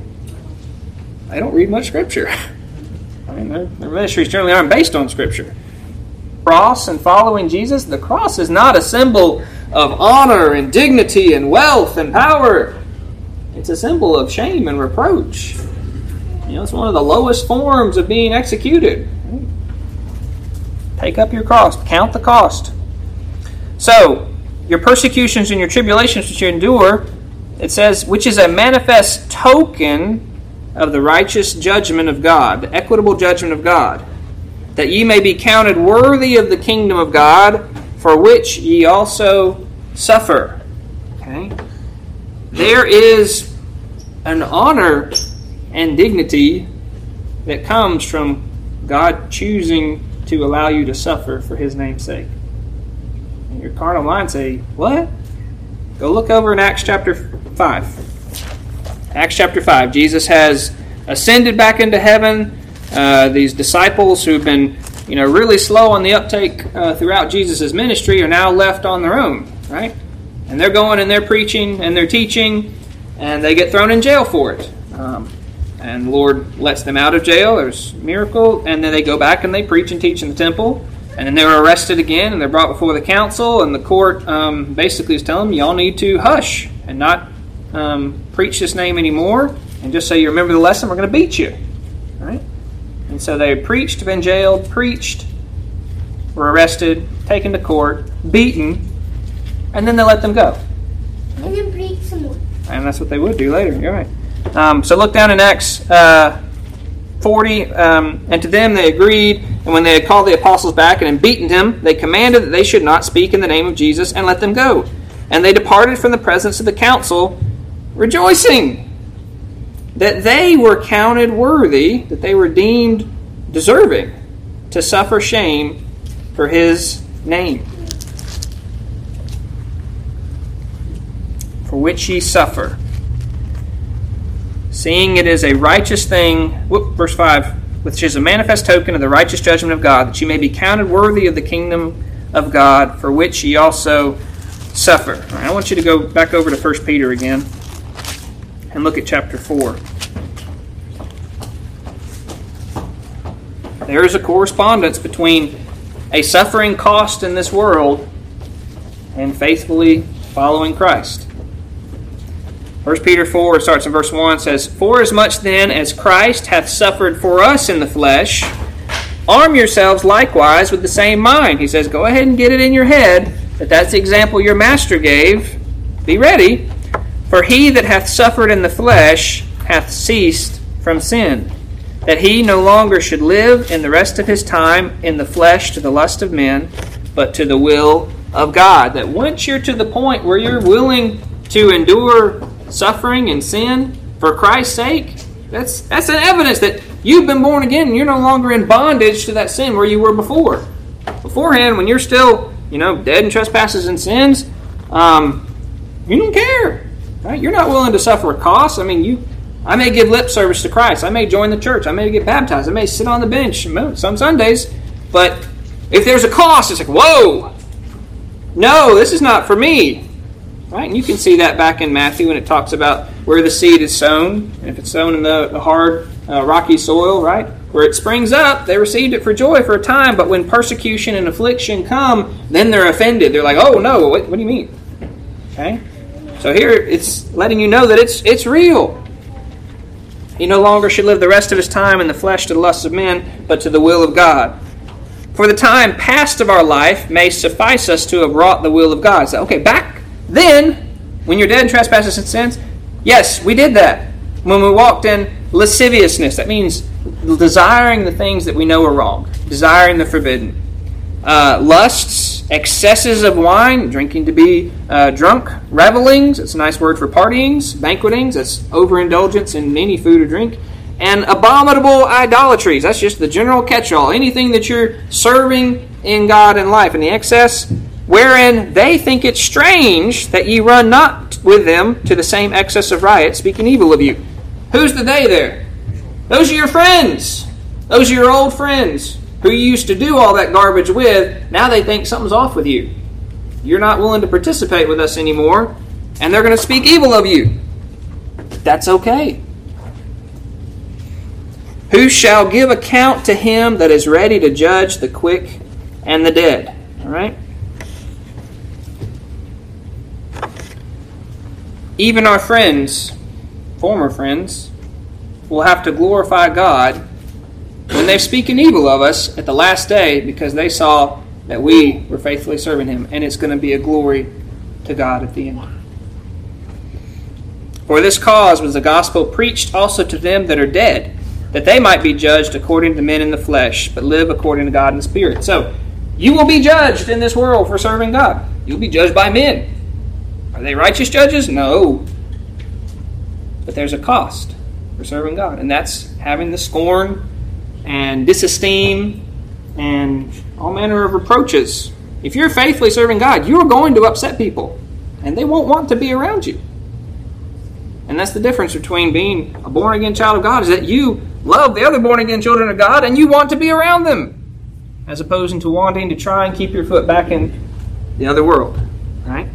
They don't read much Scripture. I mean, their, their ministries generally aren't based on Scripture. Cross and following Jesus, the cross is not a symbol of honor and dignity and wealth and power. It's a symbol of shame and reproach. You know, it's one of the lowest forms of being executed. Take up your cross, count the cost. So, your persecutions and your tribulations which you endure, it says, which is a manifest token of the righteous judgment of God, the equitable judgment of God, that ye may be counted worthy of the kingdom of God, for which ye also suffer. Okay? There is an honor and dignity that comes from God choosing to allow you to suffer for his name's sake And your carnal mind say, What? Go look over in Acts chapter 5. Acts chapter 5. Jesus has ascended back into heaven. Uh, these disciples who've been you know, really slow on the uptake uh, throughout Jesus' ministry are now left on their own, right? And they're going and they're preaching and they're teaching, and they get thrown in jail for it. Um, and the Lord lets them out of jail. There's miracle, and then they go back and they preach and teach in the temple. And then they're arrested again, and they're brought before the council, and the court um, basically is telling them, y'all need to hush and not um, preach this name anymore, and just say you remember the lesson, we're going to beat you. Right? And so they preached, been jailed, preached, were arrested, taken to court, beaten, and then they let them go. And then preach some more. And that's what they would do later. You're right. Um, so look down in Acts uh, 40. Um, and to them they agreed. And when they had called the apostles back and had beaten them, they commanded that they should not speak in the name of Jesus and let them go. And they departed from the presence of the council, rejoicing that they were counted worthy, that they were deemed deserving to suffer shame for his name. for which ye suffer. Seeing it is a righteous thing, whoop, verse 5, which is a manifest token of the righteous judgment of God, that ye may be counted worthy of the kingdom of God, for which ye also suffer. Right, I want you to go back over to 1 Peter again and look at chapter 4. There is a correspondence between a suffering cost in this world and faithfully following Christ. 1 Peter 4 starts in verse 1 says, For as much then as Christ hath suffered for us in the flesh, arm yourselves likewise with the same mind. He says, Go ahead and get it in your head that that's the example your master gave. Be ready. For he that hath suffered in the flesh hath ceased from sin, that he no longer should live in the rest of his time in the flesh to the lust of men, but to the will of God. That once you're to the point where you're willing to endure suffering and sin for Christ's sake, that's that's an evidence that you've been born again and you're no longer in bondage to that sin where you were before. Beforehand, when you're still, you know, dead in trespasses and sins, um, you don't care. Right? You're not willing to suffer a cost. I mean, you I may give lip service to Christ. I may join the church. I may get baptized. I may sit on the bench some Sundays. But if there's a cost, it's like, whoa, no, this is not for me. Right? And you can see that back in Matthew when it talks about where the seed is sown. And if it's sown in the, the hard, uh, rocky soil, right? Where it springs up, they received it for joy for a time. But when persecution and affliction come, then they're offended. They're like, oh, no, what, what do you mean? Okay? So here it's letting you know that it's, it's real. He no longer should live the rest of his time in the flesh to the lusts of men, but to the will of God. For the time past of our life may suffice us to have wrought the will of God. So, okay, back then, when you're dead in trespasses and sins, yes, we did that. When we walked in lasciviousness, that means desiring the things that we know are wrong, desiring the forbidden. Uh, lusts, excesses of wine, drinking to be uh, drunk, revelings, it's a nice word for partyings, banquetings, that's overindulgence in any food or drink, and abominable idolatries. That's just the general catch all. Anything that you're serving in God and life, and the excess, wherein they think it strange that ye run not with them to the same excess of riot, speaking evil of you. Who's the they there? Those are your friends. Those are your old friends who you used to do all that garbage with, now they think something's off with you. You're not willing to participate with us anymore, and they're going to speak evil of you. That's okay. Who shall give account to him that is ready to judge the quick and the dead? All right? Even our friends, former friends, will have to glorify God when they're speaking evil of us at the last day because they saw that we were faithfully serving Him, and it's going to be a glory to God at the end. For this cause was the gospel preached also to them that are dead, that they might be judged according to men in the flesh, but live according to God in the Spirit. So, you will be judged in this world for serving God. You'll be judged by men. Are they righteous judges? No. But there's a cost for serving God, and that's having the scorn and disesteem and all manner of reproaches. If you're faithfully serving God, you are going to upset people, and they won't want to be around you. And that's the difference between being a born again child of God is that you love the other born again children of God and you want to be around them, as opposed to wanting to try and keep your foot back in the other world. Right?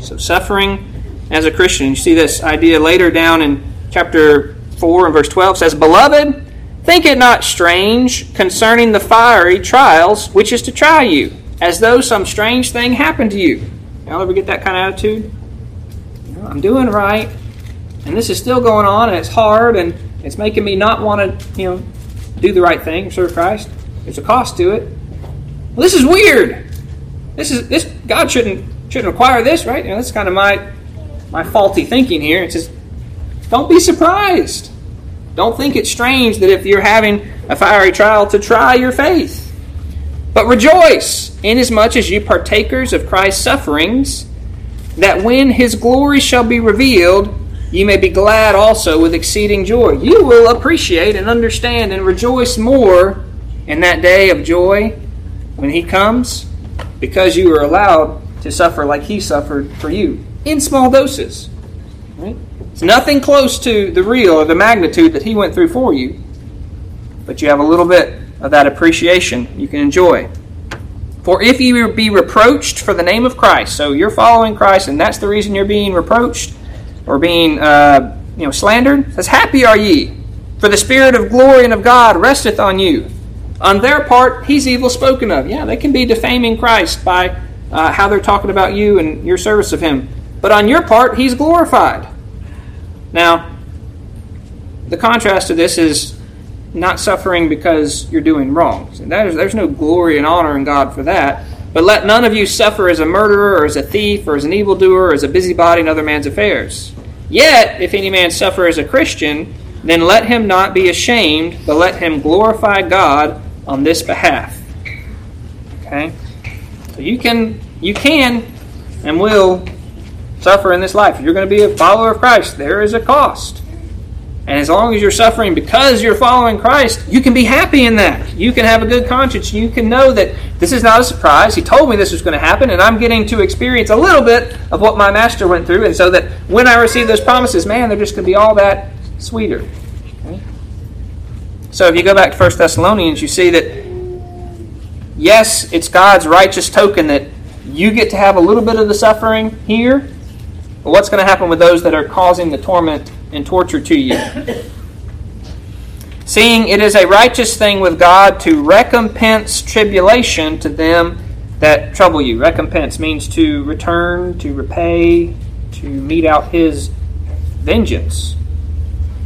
So suffering as a Christian, you see this idea later down in chapter 4 and verse 12 says, Beloved, Think it not strange concerning the fiery trials which is to try you, as though some strange thing happened to you. Y'all ever get that kind of attitude? I'm doing right, and this is still going on, and it's hard, and it's making me not want to, you know, do the right thing, serve Christ. There's a cost to it. Well, this is weird. This is this God shouldn't shouldn't require this, right? You know, that's kind of my my faulty thinking here. It says, don't be surprised. Don't think it's strange that if you're having a fiery trial to try your faith. But rejoice, inasmuch as you partakers of Christ's sufferings, that when his glory shall be revealed, you may be glad also with exceeding joy. You will appreciate and understand and rejoice more in that day of joy when he comes because you are allowed to suffer like he suffered for you. in small doses. Right? It's nothing close to the real or the magnitude that he went through for you, but you have a little bit of that appreciation you can enjoy. For if you be reproached for the name of Christ, so you're following Christ, and that's the reason you're being reproached or being uh, you know slandered, says, Happy are ye, for the Spirit of glory and of God resteth on you. On their part, he's evil spoken of. Yeah, they can be defaming Christ by uh, how they're talking about you and your service of him. But on your part, he's glorified. Now, the contrast to this is not suffering because you're doing wrong. Is, there's no glory and honor in God for that. But let none of you suffer as a murderer, or as a thief, or as an evildoer, or as a busybody in other man's affairs. Yet, if any man suffer as a Christian, then let him not be ashamed, but let him glorify God on this behalf. Okay? So you can you can and will suffer in this life. If you're going to be a follower of Christ, there is a cost. And as long as you're suffering because you're following Christ, you can be happy in that. You can have a good conscience. You can know that this is not a surprise. He told me this was going to happen, and I'm getting to experience a little bit of what my master went through. And so that when I receive those promises, man, they're just going to be all that sweeter. Okay? So if you go back to 1 Thessalonians, you see that, yes, it's God's righteous token that you get to have a little bit of the suffering here. But what's going to happen with those that are causing the torment and torture to you. Seeing it is a righteous thing with God to recompense tribulation to them that trouble you. Recompense means to return, to repay, to mete out his vengeance.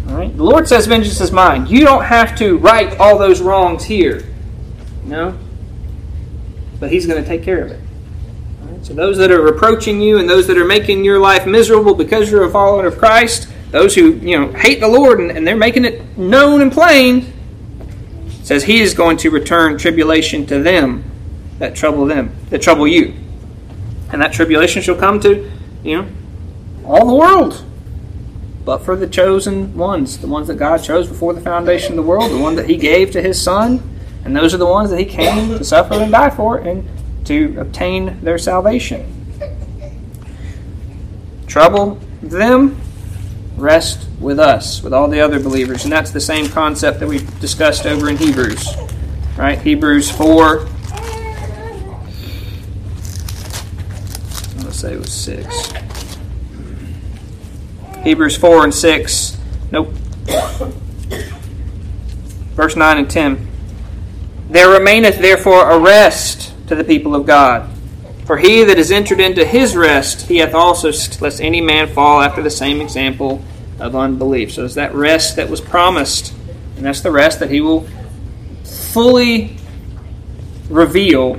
All right? The Lord says, Vengeance is mine. You don't have to right all those wrongs here. No? But He's going to take care of it. So, those that are reproaching you and those that are making your life miserable because you're a follower of Christ, those who you know hate the Lord and, and they're making it known and plain, says He is going to return tribulation to them that trouble them, that trouble you, and that tribulation shall come to you know all the world, but for the chosen ones, the ones that God chose before the foundation of the world, the one that He gave to His Son, and those are the ones that He came to suffer and die for, and to obtain their salvation. Trouble them rest with us, with all the other believers. And that's the same concept that we discussed over in Hebrews. Right? Hebrews 4. Let's say it was 6. Hebrews 4 and 6. Nope. Verse 9 and 10. There remaineth therefore a rest to the people of God. For he that is entered into his rest, he hath also, lest any man fall after the same example of unbelief. So it's that rest that was promised, and that's the rest that he will fully reveal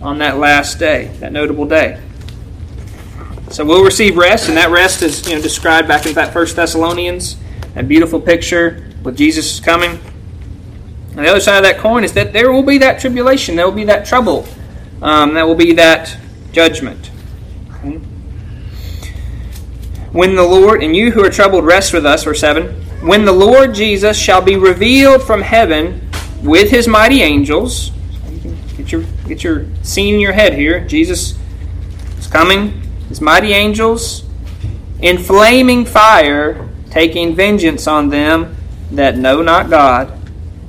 on that last day, that notable day. So we'll receive rest, and that rest is you know described back in that First Thessalonians, that beautiful picture with Jesus coming. And the other side of that coin is that there will be that tribulation, there will be that trouble um, that will be that judgment. When the Lord, and you who are troubled, rest with us, verse 7. When the Lord Jesus shall be revealed from heaven with his mighty angels, get your, get your scene in your head here. Jesus is coming, his mighty angels, in flaming fire, taking vengeance on them that know not God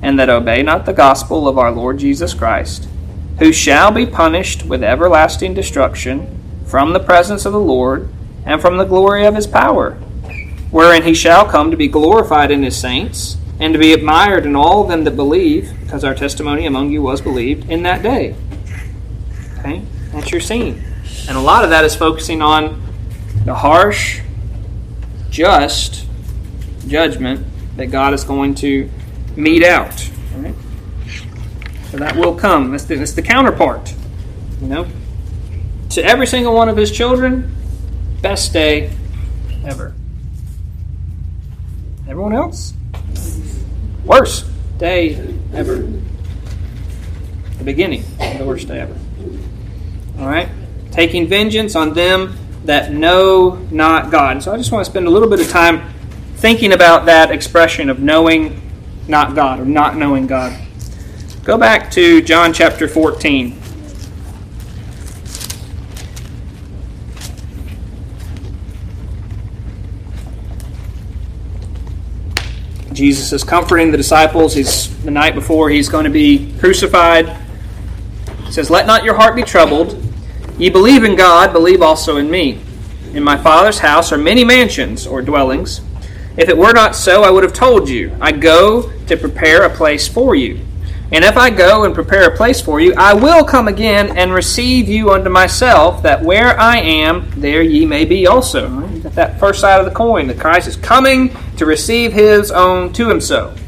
and that obey not the gospel of our Lord Jesus Christ who shall be punished with everlasting destruction from the presence of the Lord and from the glory of his power, wherein he shall come to be glorified in his saints and to be admired in all them that believe, because our testimony among you was believed in that day. Okay? That's your scene. And a lot of that is focusing on the harsh, just judgment that God is going to mete out. Right? So that will come. That's the, that's the counterpart. You know? To every single one of his children, best day ever. Everyone else? Worst day ever. The beginning the worst day ever. Alright? Taking vengeance on them that know not God. And so I just want to spend a little bit of time thinking about that expression of knowing not God or not knowing God. Go back to John chapter 14. Jesus is comforting the disciples. He's the night before he's going to be crucified. He says, "Let not your heart be troubled. Ye believe in God, believe also in me. In my Father's house are many mansions or dwellings. If it were not so, I would have told you. I go to prepare a place for you. And if I go and prepare a place for you, I will come again and receive you unto myself, that where I am, there ye may be also. Right? That first side of the coin, that Christ is coming to receive his own to himself.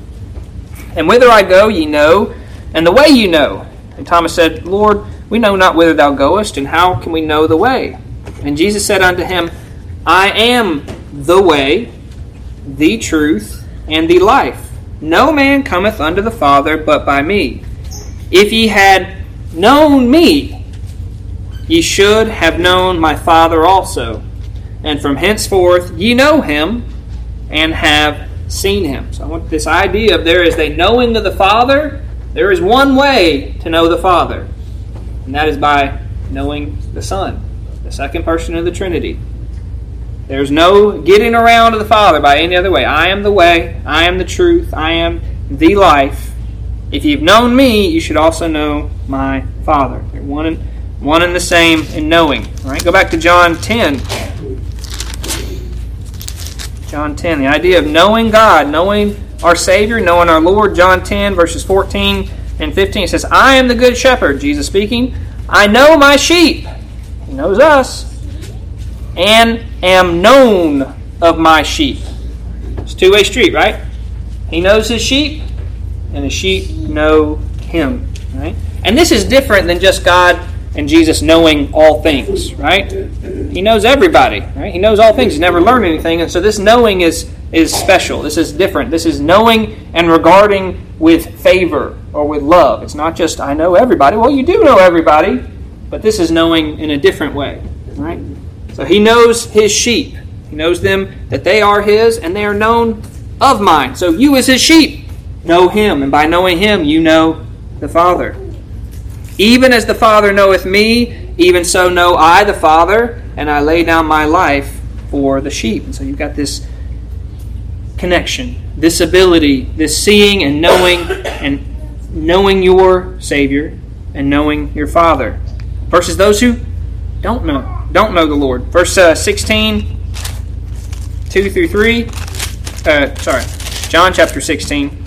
And whither I go, ye know, and the way ye know. And Thomas said, Lord, we know not whither thou goest, and how can we know the way? And Jesus said unto him, I am the way, the truth, and the life. No man cometh unto the Father but by me. If ye had known me, ye should have known my Father also. And from henceforth ye know him and have seen him. So I want this idea of there is a knowing of the Father. There is one way to know the Father, and that is by knowing the Son, the second person of the Trinity. There's no getting around to the Father by any other way. I am the way, I am the truth, I am the life. If you've known me, you should also know my Father. They're one and, one and the same in knowing. All right, go back to John 10. John 10. The idea of knowing God, knowing our Savior, knowing our Lord. John 10, verses 14 and 15. It says, I am the good shepherd, Jesus speaking. I know my sheep. He knows us and am known of my sheep. It's two way street, right? He knows his sheep, and the sheep know him, right? And this is different than just God and Jesus knowing all things, right? He knows everybody, right? He knows all things. He's never learned anything, and so this knowing is is special. This is different. This is knowing and regarding with favor or with love. It's not just I know everybody. Well, you do know everybody, but this is knowing in a different way, right? So he knows his sheep. He knows them that they are his and they are known of mine. So you, as his sheep, know him. And by knowing him, you know the Father. Even as the Father knoweth me, even so know I the Father, and I lay down my life for the sheep. And so you've got this connection, this ability, this seeing and knowing and knowing your Savior and knowing your Father. Versus those who don't know don't know the Lord. Verse uh, 16, 2 through 3. Uh, sorry, John chapter 16.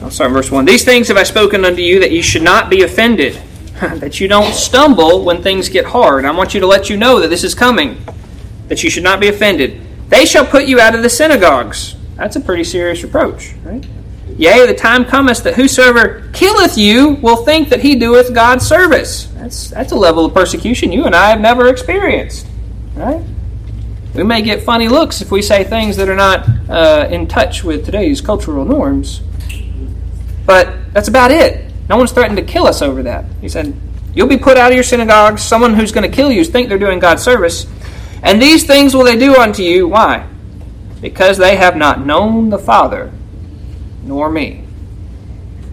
I'll start verse 1. These things have I spoken unto you that you should not be offended, that you don't stumble when things get hard. I want you to let you know that this is coming, that you should not be offended. They shall put you out of the synagogues. That's a pretty serious reproach, right? Yea, the time cometh that whosoever killeth you will think that he doeth God's service. That's, that's a level of persecution you and I have never experienced. Right? We may get funny looks if we say things that are not uh, in touch with today's cultural norms. But that's about it. No one's threatened to kill us over that. He said, You'll be put out of your synagogues. Someone who's going to kill you think they're doing God's service. And these things will they do unto you. Why? Because they have not known the Father nor me.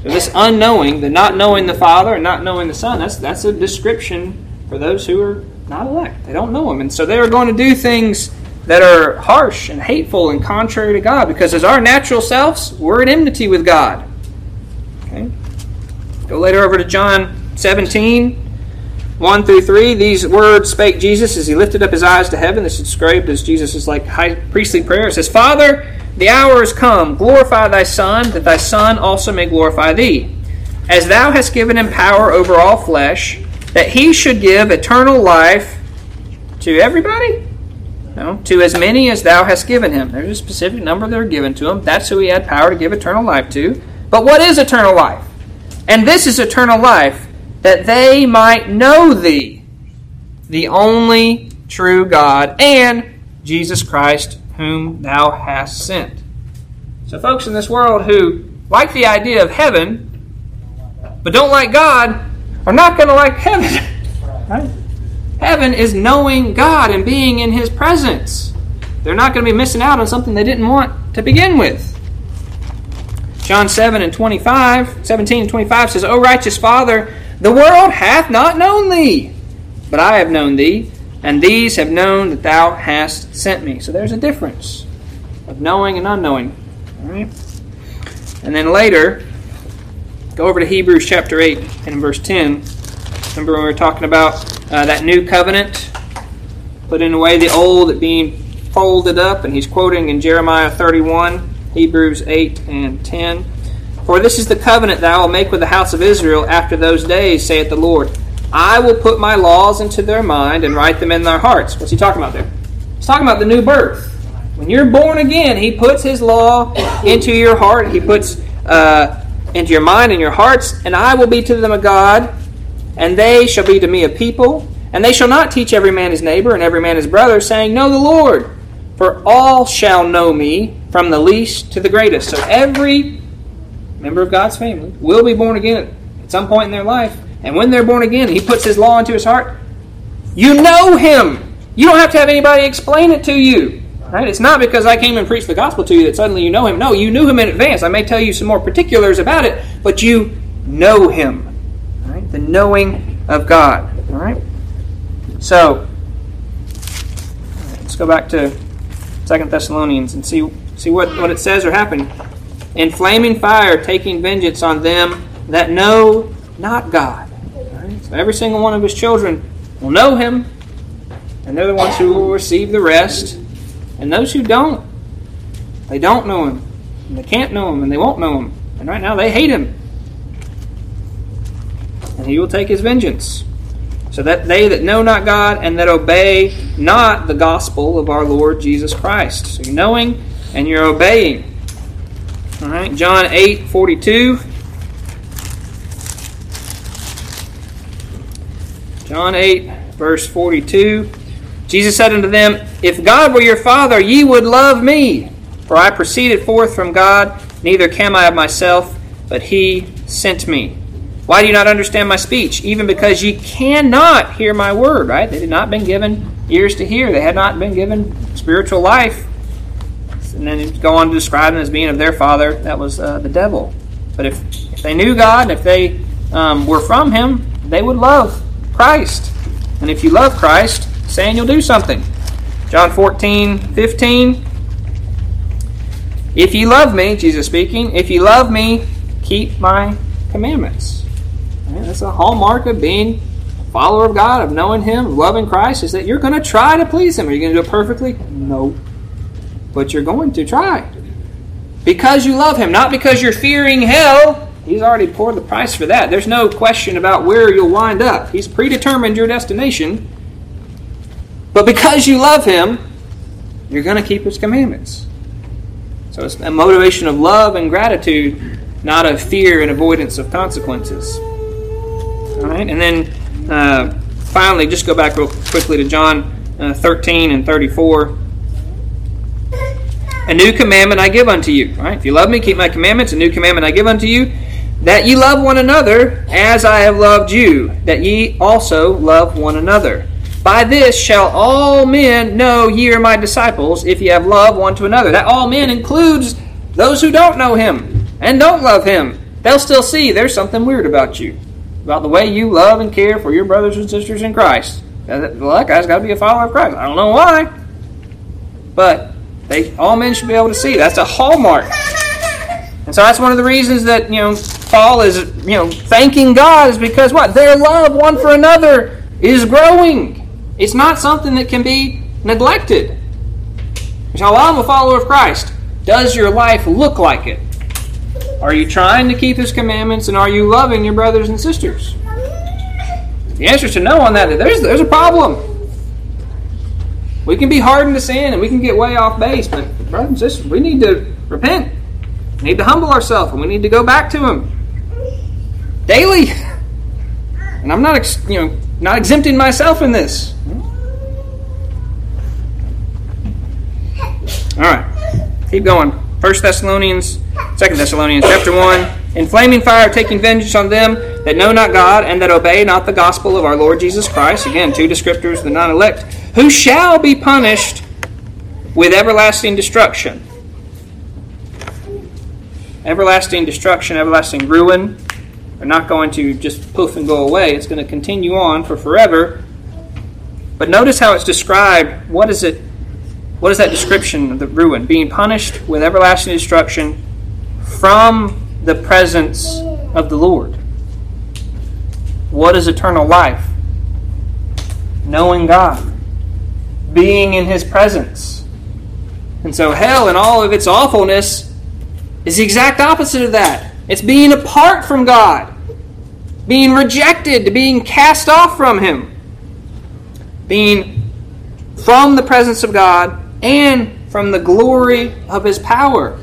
So this unknowing, the not knowing the Father and not knowing the Son, that's that's a description for those who are not elect. They don't know Him, and so they are going to do things that are harsh and hateful and contrary to God, because as our natural selves, we're in enmity with God. Okay. Go later over to John 17, 1 through 3. These words spake Jesus as he lifted up his eyes to heaven. This is described as Jesus' like high priestly prayer. It says, Father, the hour is come. Glorify thy Son, that thy Son also may glorify thee. As thou hast given him power over all flesh, that he should give eternal life to everybody? No, to as many as thou hast given him. There's a specific number that are given to him. That's who he had power to give eternal life to. But what is eternal life? And this is eternal life, that they might know thee, the only true God, and Jesus Christ, whom thou hast sent. So, folks in this world who like the idea of heaven, but don't like God, are not going to like heaven. Right? Heaven is knowing God and being in His presence. They're not going to be missing out on something they didn't want to begin with. John 7 and 25, 17 and 25 says, O righteous Father, the world hath not known thee, but I have known thee and these have known that thou hast sent me. So there's a difference of knowing and unknowing. All right? And then later, go over to Hebrews chapter 8 and verse 10. Remember when we were talking about uh, that new covenant, putting away the old, being folded up, and he's quoting in Jeremiah 31, Hebrews 8 and 10. For this is the covenant that I will make with the house of Israel after those days, saith the Lord. I will put my laws into their mind and write them in their hearts. What's he talking about there? He's talking about the new birth. When you're born again, he puts his law into your heart. He puts uh, into your mind and your hearts, and I will be to them a God, and they shall be to me a people. And they shall not teach every man his neighbor and every man his brother, saying, Know the Lord. For all shall know me, from the least to the greatest. So every member of God's family will be born again at some point in their life. And when they're born again, he puts his law into his heart. You know him. You don't have to have anybody explain it to you. Right? It's not because I came and preached the gospel to you that suddenly you know him. No, you knew him in advance. I may tell you some more particulars about it, but you know him. Right? The knowing of God. All right? So, let's go back to Second Thessalonians and see see what, what it says or happened. In flaming fire, taking vengeance on them that know not God. So every single one of his children will know him, and they're the ones who will receive the rest. And those who don't, they don't know him. And they can't know him, and they won't know him. And right now they hate him. And he will take his vengeance so that they that know not God and that obey not the gospel of our Lord Jesus Christ. So you're knowing and you're obeying. All right, John 8 42. John 8, verse 42. Jesus said unto them, If God were your Father, ye would love me, for I proceeded forth from God, neither came I of myself, but he sent me. Why do you not understand my speech? Even because ye cannot hear my word, right? They had not been given ears to hear. They had not been given spiritual life. And then go on to describe them as being of their father. That was uh, the devil. But if, if they knew God, and if they um, were from him, they would love Christ. And if you love Christ, saying you'll do something. John 14, 15. If you love me, Jesus speaking, if you love me, keep my commandments. That's a hallmark of being a follower of God, of knowing Him, loving Christ, is that you're going to try to please Him. Are you going to do it perfectly? No. But you're going to try. Because you love Him, not because you're fearing hell. He's already poured the price for that. There's no question about where you'll wind up. He's predetermined your destination. But because you love Him, you're going to keep His commandments. So it's a motivation of love and gratitude, not of fear and avoidance of consequences. All right, and then uh, finally, just go back real quickly to John uh, 13 and 34. A new commandment I give unto you. Right? If you love me, keep my commandments. A new commandment I give unto you, that ye love one another as I have loved you, that ye also love one another. By this shall all men know ye are my disciples, if ye have love one to another. That all men includes those who don't know him and don't love him. They'll still see there's something weird about you about the way you love and care for your brothers and sisters in Christ. That guy's got to be a follower of Christ. I don't know why, but they all men should be able to see. That's a hallmark. And so that's one of the reasons that you know Paul is you know thanking God is because what their love one for another is growing. It's not something that can be neglected. So, I'm a follower of Christ. Does your life look like it? Are you trying to keep His commandments and are you loving your brothers and sisters? The answer is to no on that. There's, there's a problem. We can be hardened to sin and we can get way off base, but brothers and sisters, we need to repent. We need to humble ourselves and we need to go back to Him daily. And I'm not, you know, not exempting myself in this. All right, keep going. First Thessalonians Second Thessalonians chapter 1. In flaming fire, taking vengeance on them that know not God and that obey not the gospel of our Lord Jesus Christ. Again, two descriptors, the non elect, who shall be punished with everlasting destruction. Everlasting destruction, everlasting ruin are not going to just poof and go away. It's going to continue on for forever. But notice how it's described. What is it? What is that description of the ruin? Being punished with everlasting destruction from the presence of the Lord. What is eternal life? Knowing God, being in His presence. And so, hell, and all of its awfulness, is the exact opposite of that. It's being apart from God, being rejected, to being cast off from Him, being from the presence of God and from the glory of His power.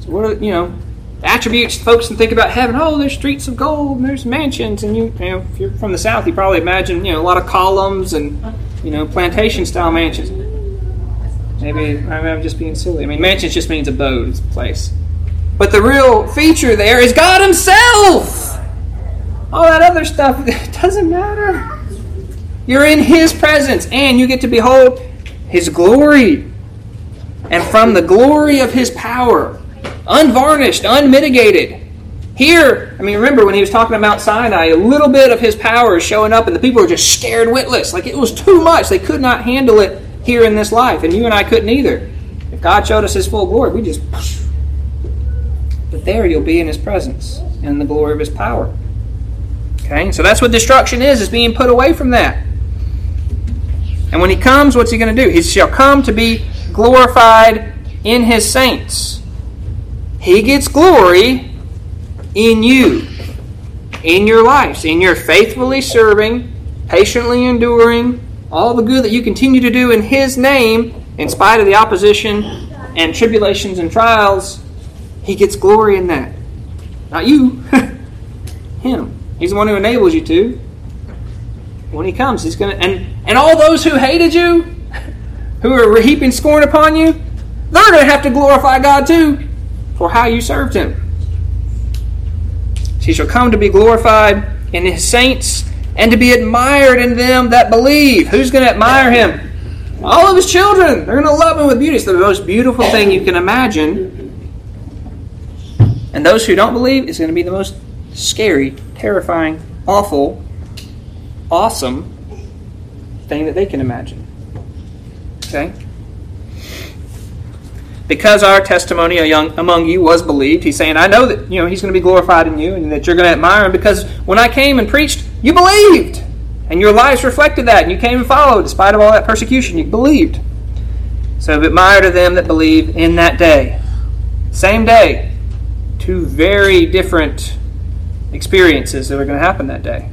So, what are, you know, attributes folks can think about heaven. Oh, there's streets of gold and there's mansions. And you, you know, if you're from the South, you probably imagine, you know, a lot of columns and, you know, plantation style mansions. Maybe I'm just being silly. I mean, mansions just means abode, it's a place. But the real feature there is God Himself. All that other stuff it doesn't matter. You're in His presence, and you get to behold His glory. And from the glory of His power, unvarnished, unmitigated. Here, I mean, remember when he was talking about Sinai, a little bit of his power is showing up, and the people were just scared witless. Like it was too much. They could not handle it here in this life, and you and I couldn't either. If God showed us his full glory, we just. But there you'll be in his presence and in the glory of his power. Okay? So that's what destruction is, is being put away from that. And when he comes, what's he going to do? He shall come to be glorified in his saints. He gets glory in you, in your lives, in your faithfully serving, patiently enduring, all the good that you continue to do in His name, in spite of the opposition and tribulations and trials. He gets glory in that. Not you, Him. He's the one who enables you to. When He comes, He's going to. And, and all those who hated you, who are heaping scorn upon you, they're going to have to glorify God too for how you served him. He shall come to be glorified in his saints and to be admired in them that believe. Who's going to admire him? All of his children. They're going to love him with beauty. It's the most beautiful thing you can imagine. And those who don't believe, is going to be the most scary, terrifying, awful, awesome thing that they can imagine. Okay? because our testimony among you was believed, he's saying, I know that you know he's going to be glorified in you and that you're going to admire him because when I came and preached, you believed. And your lives reflected that, and you came and followed despite of all that persecution. You believed. So admire to them that believe in that day. Same day. Two very different experiences that are going to happen that day.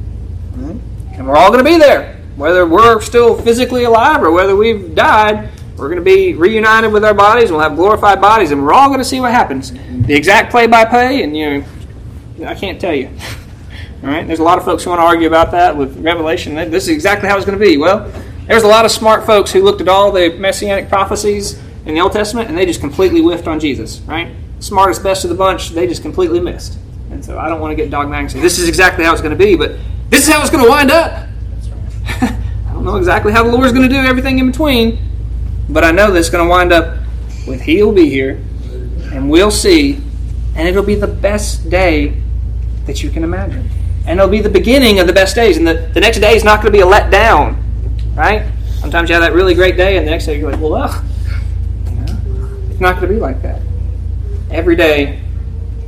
Mm-hmm. And we're all going to be there. Whether we're still physically alive or whether we've died, we're going to be reunited with our bodies. We'll have glorified bodies, and we're all going to see what happens. The exact play-by-play, and you know, I can't tell you. all right, there's a lot of folks who want to argue about that with Revelation. This is exactly how it's going to be. Well, there's a lot of smart folks who looked at all the messianic prophecies in the Old Testament, and they just completely whiffed on Jesus. Right, smartest, best of the bunch, they just completely missed. And so I don't want to get dogmatic and say this is exactly how it's going to be, but this is how it's going to wind up. I don't know exactly how the Lord's going to do everything in between. But I know that it's going to wind up with He'll be here, and we'll see, and it'll be the best day that you can imagine. And it'll be the beginning of the best days. And the, the next day is not going to be a letdown, right? Sometimes you have that really great day, and the next day you're like, well, ugh. it's not going to be like that. Every day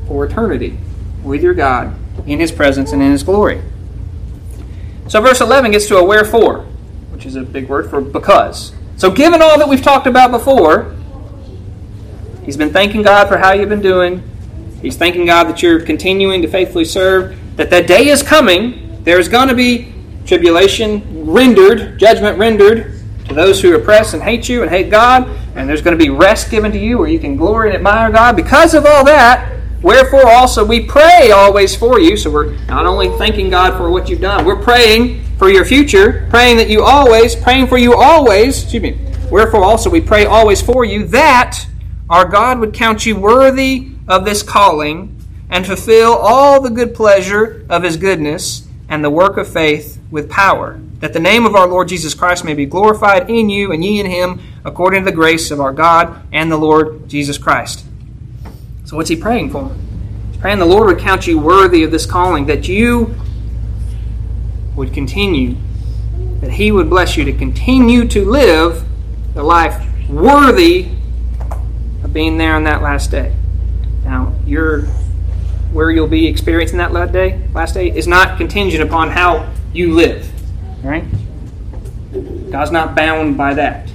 for eternity with your God in His presence and in His glory. So, verse 11 gets to a wherefore, which is a big word for because. So, given all that we've talked about before, he's been thanking God for how you've been doing. He's thanking God that you're continuing to faithfully serve, that that day is coming. There's going to be tribulation rendered, judgment rendered to those who oppress and hate you and hate God, and there's going to be rest given to you where you can glory and admire God. Because of all that, wherefore also we pray always for you. So we're not only thanking God for what you've done, we're praying for your future, praying that you always, praying for you always, excuse me, wherefore also we pray always for you that our God would count you worthy of this calling and fulfill all the good pleasure of his goodness and the work of faith with power, that the name of our Lord Jesus Christ may be glorified in you and ye in him, according to the grace of our God and the Lord Jesus Christ. So, what's he praying for? He's praying the Lord would count you worthy of this calling, that you would continue that He would bless you to continue to live the life worthy of being there on that last day. Now, your where you'll be experiencing that last day, last day is not contingent upon how you live. Right? God's not bound by that.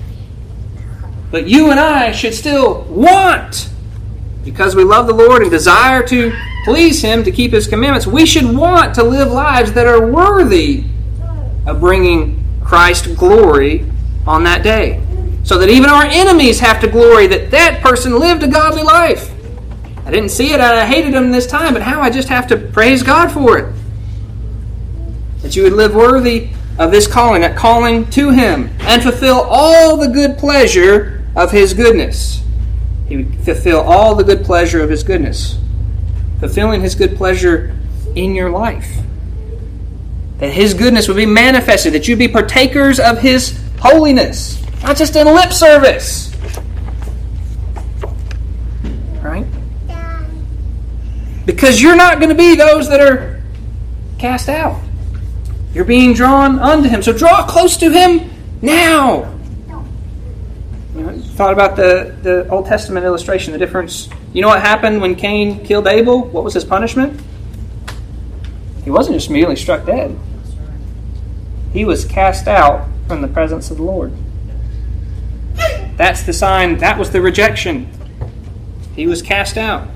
But you and I should still want, because we love the Lord and desire to please Him, to keep His commandments, we should want to live lives that are worthy of bringing Christ glory on that day. So that even our enemies have to glory that that person lived a godly life. I didn't see it, I hated him this time, but how I just have to praise God for it. That you would live worthy of this calling, that calling to Him, and fulfill all the good pleasure of His goodness. He would fulfill all the good pleasure of His goodness. Fulfilling His good pleasure in your life. That His goodness would be manifested, that you'd be partakers of His holiness, not just in lip service. Right? Because you're not going to be those that are cast out. You're being drawn unto Him. So draw close to Him now. You know, thought about the, the Old Testament illustration, the difference. You know what happened when Cain killed Abel? What was his punishment? He wasn't just immediately struck dead, he was cast out from the presence of the Lord. That's the sign, that was the rejection. He was cast out.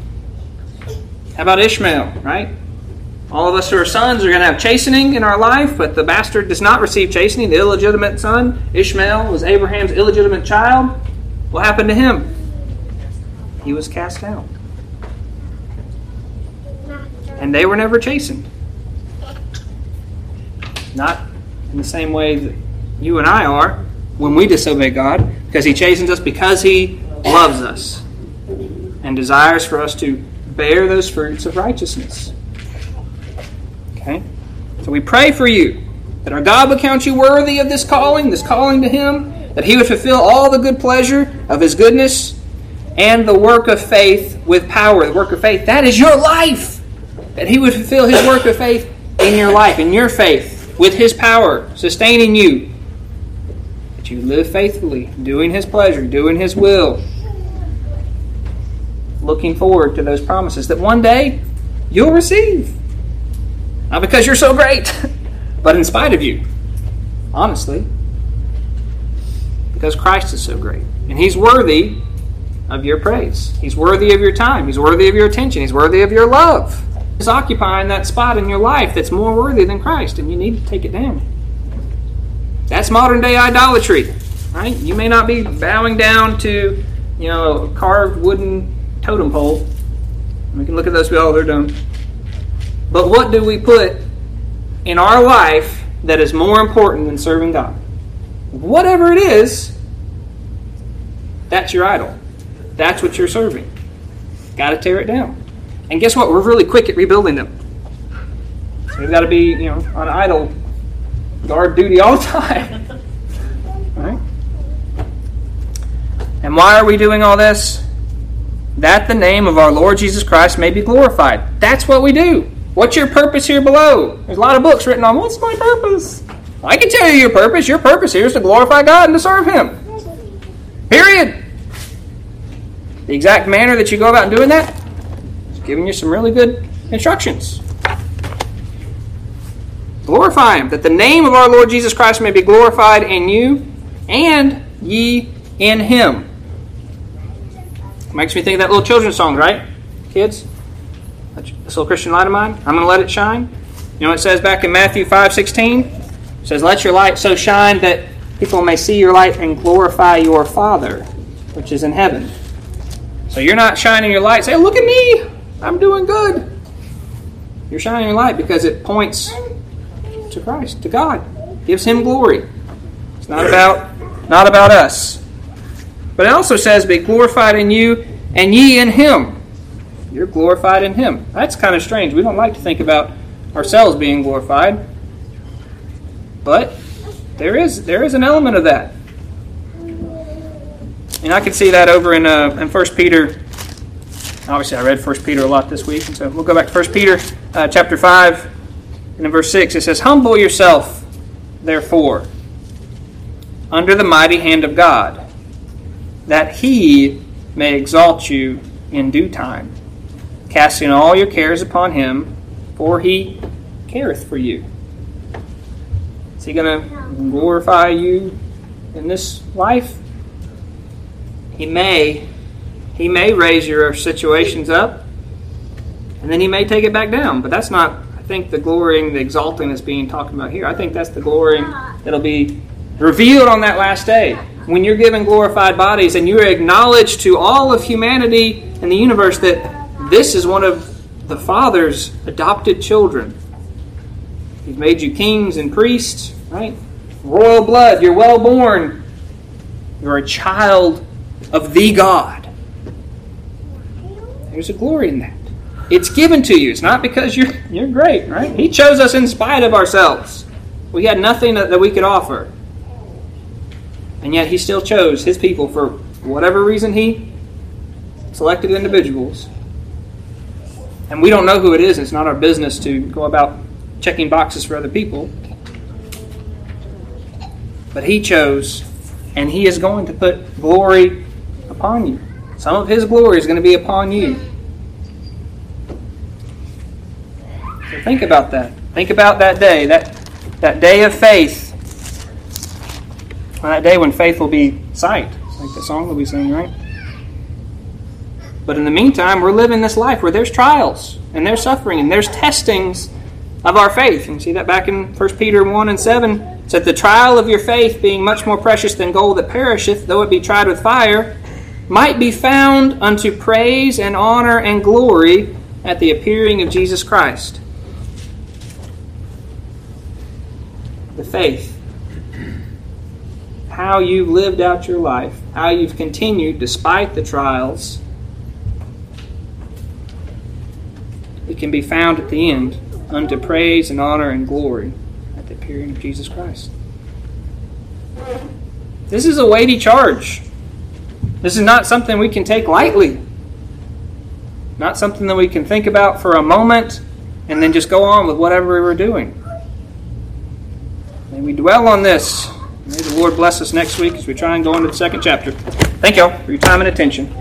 How about Ishmael, right? All of us who are sons are going to have chastening in our life, but the bastard does not receive chastening. The illegitimate son, Ishmael, was Abraham's illegitimate child. What happened to him? He was cast out. And they were never chastened. Not in the same way that you and I are when we disobey God, because He chastens us because He loves us and desires for us to bear those fruits of righteousness. Okay? So we pray for you that our God would count you worthy of this calling, this calling to Him, that He would fulfill all the good pleasure of His goodness and the work of faith with power. The work of faith, that is your life. That He would fulfill His work of faith in your life, in your faith, with His power, sustaining you. That you live faithfully, doing His pleasure, doing His will. Looking forward to those promises that one day you'll receive. Not because you're so great, but in spite of you. Honestly. Because Christ is so great. And He's worthy of your praise. He's worthy of your time. He's worthy of your attention. He's worthy of your love. He's occupying that spot in your life that's more worthy than Christ, and you need to take it down. That's modern day idolatry. Right? You may not be bowing down to, you know, carved wooden totem pole. We can look at those We all they're dumb. But what do we put in our life that is more important than serving God? Whatever it is, that's your idol. That's what you're serving. Got to tear it down. And guess what? We're really quick at rebuilding them. So we've got to be, you know, on idol guard duty all the time. right? And why are we doing all this? That the name of our Lord Jesus Christ may be glorified. That's what we do. What's your purpose here below? There's a lot of books written on what's my purpose. I can tell you your purpose. Your purpose here is to glorify God and to serve Him. Period. The exact manner that you go about doing that is giving you some really good instructions. Glorify Him, that the name of our Lord Jesus Christ may be glorified in you and ye in Him. Makes me think of that little children's song, right? Kids? This little Christian light of mine. I'm going to let it shine. You know what it says back in Matthew 5 16? It says, Let your light so shine that people may see your light and glorify your Father, which is in heaven. So you're not shining your light, say, Look at me! I'm doing good. You're shining your light because it points to Christ, to God. Gives him glory. It's not about not about us. But it also says, Be glorified in you and ye in him. You're glorified in him. That's kind of strange. We don't like to think about ourselves being glorified. But there is there is an element of that. And I can see that over in uh, in First Peter. Obviously, I read First Peter a lot this week, and so we'll go back to First Peter uh, chapter five, and in verse six it says, "Humble yourself, therefore, under the mighty hand of God, that he may exalt you in due time, casting all your cares upon him, for he careth for you. Is he going to glorify you in this life? He may. He may raise your situations up, and then he may take it back down. But that's not, I think, the glorying, the exalting that's being talked about here. I think that's the glorying that'll be revealed on that last day. When you're given glorified bodies and you're acknowledged to all of humanity and the universe that this is one of the Father's adopted children. He's made you kings and priests, right? Royal blood, you're well born. You're a child of the God. There's a glory in that. It's given to you. It's not because you're you're great, right? He chose us in spite of ourselves. We had nothing that, that we could offer. And yet he still chose his people for whatever reason he selected individuals. And we don't know who it is, it's not our business to go about checking boxes for other people. But he chose, and he is going to put glory upon you. Some of his glory is going to be upon you. So think about that. Think about that day, that, that day of faith. That day when faith will be sight, like the song that we sing, right? But in the meantime, we're living this life where there's trials and there's suffering and there's testings of our faith. And you see that back in 1 Peter 1 and 7. It said, The trial of your faith, being much more precious than gold that perisheth, though it be tried with fire, might be found unto praise and honor and glory at the appearing of Jesus Christ. The faith. How you've lived out your life, how you've continued despite the trials. It can be found at the end unto praise and honor and glory at the appearing of Jesus Christ. This is a weighty charge. This is not something we can take lightly. Not something that we can think about for a moment and then just go on with whatever we were doing. May we dwell on this. May the Lord bless us next week as we try and go into the second chapter. Thank y'all for your time and attention.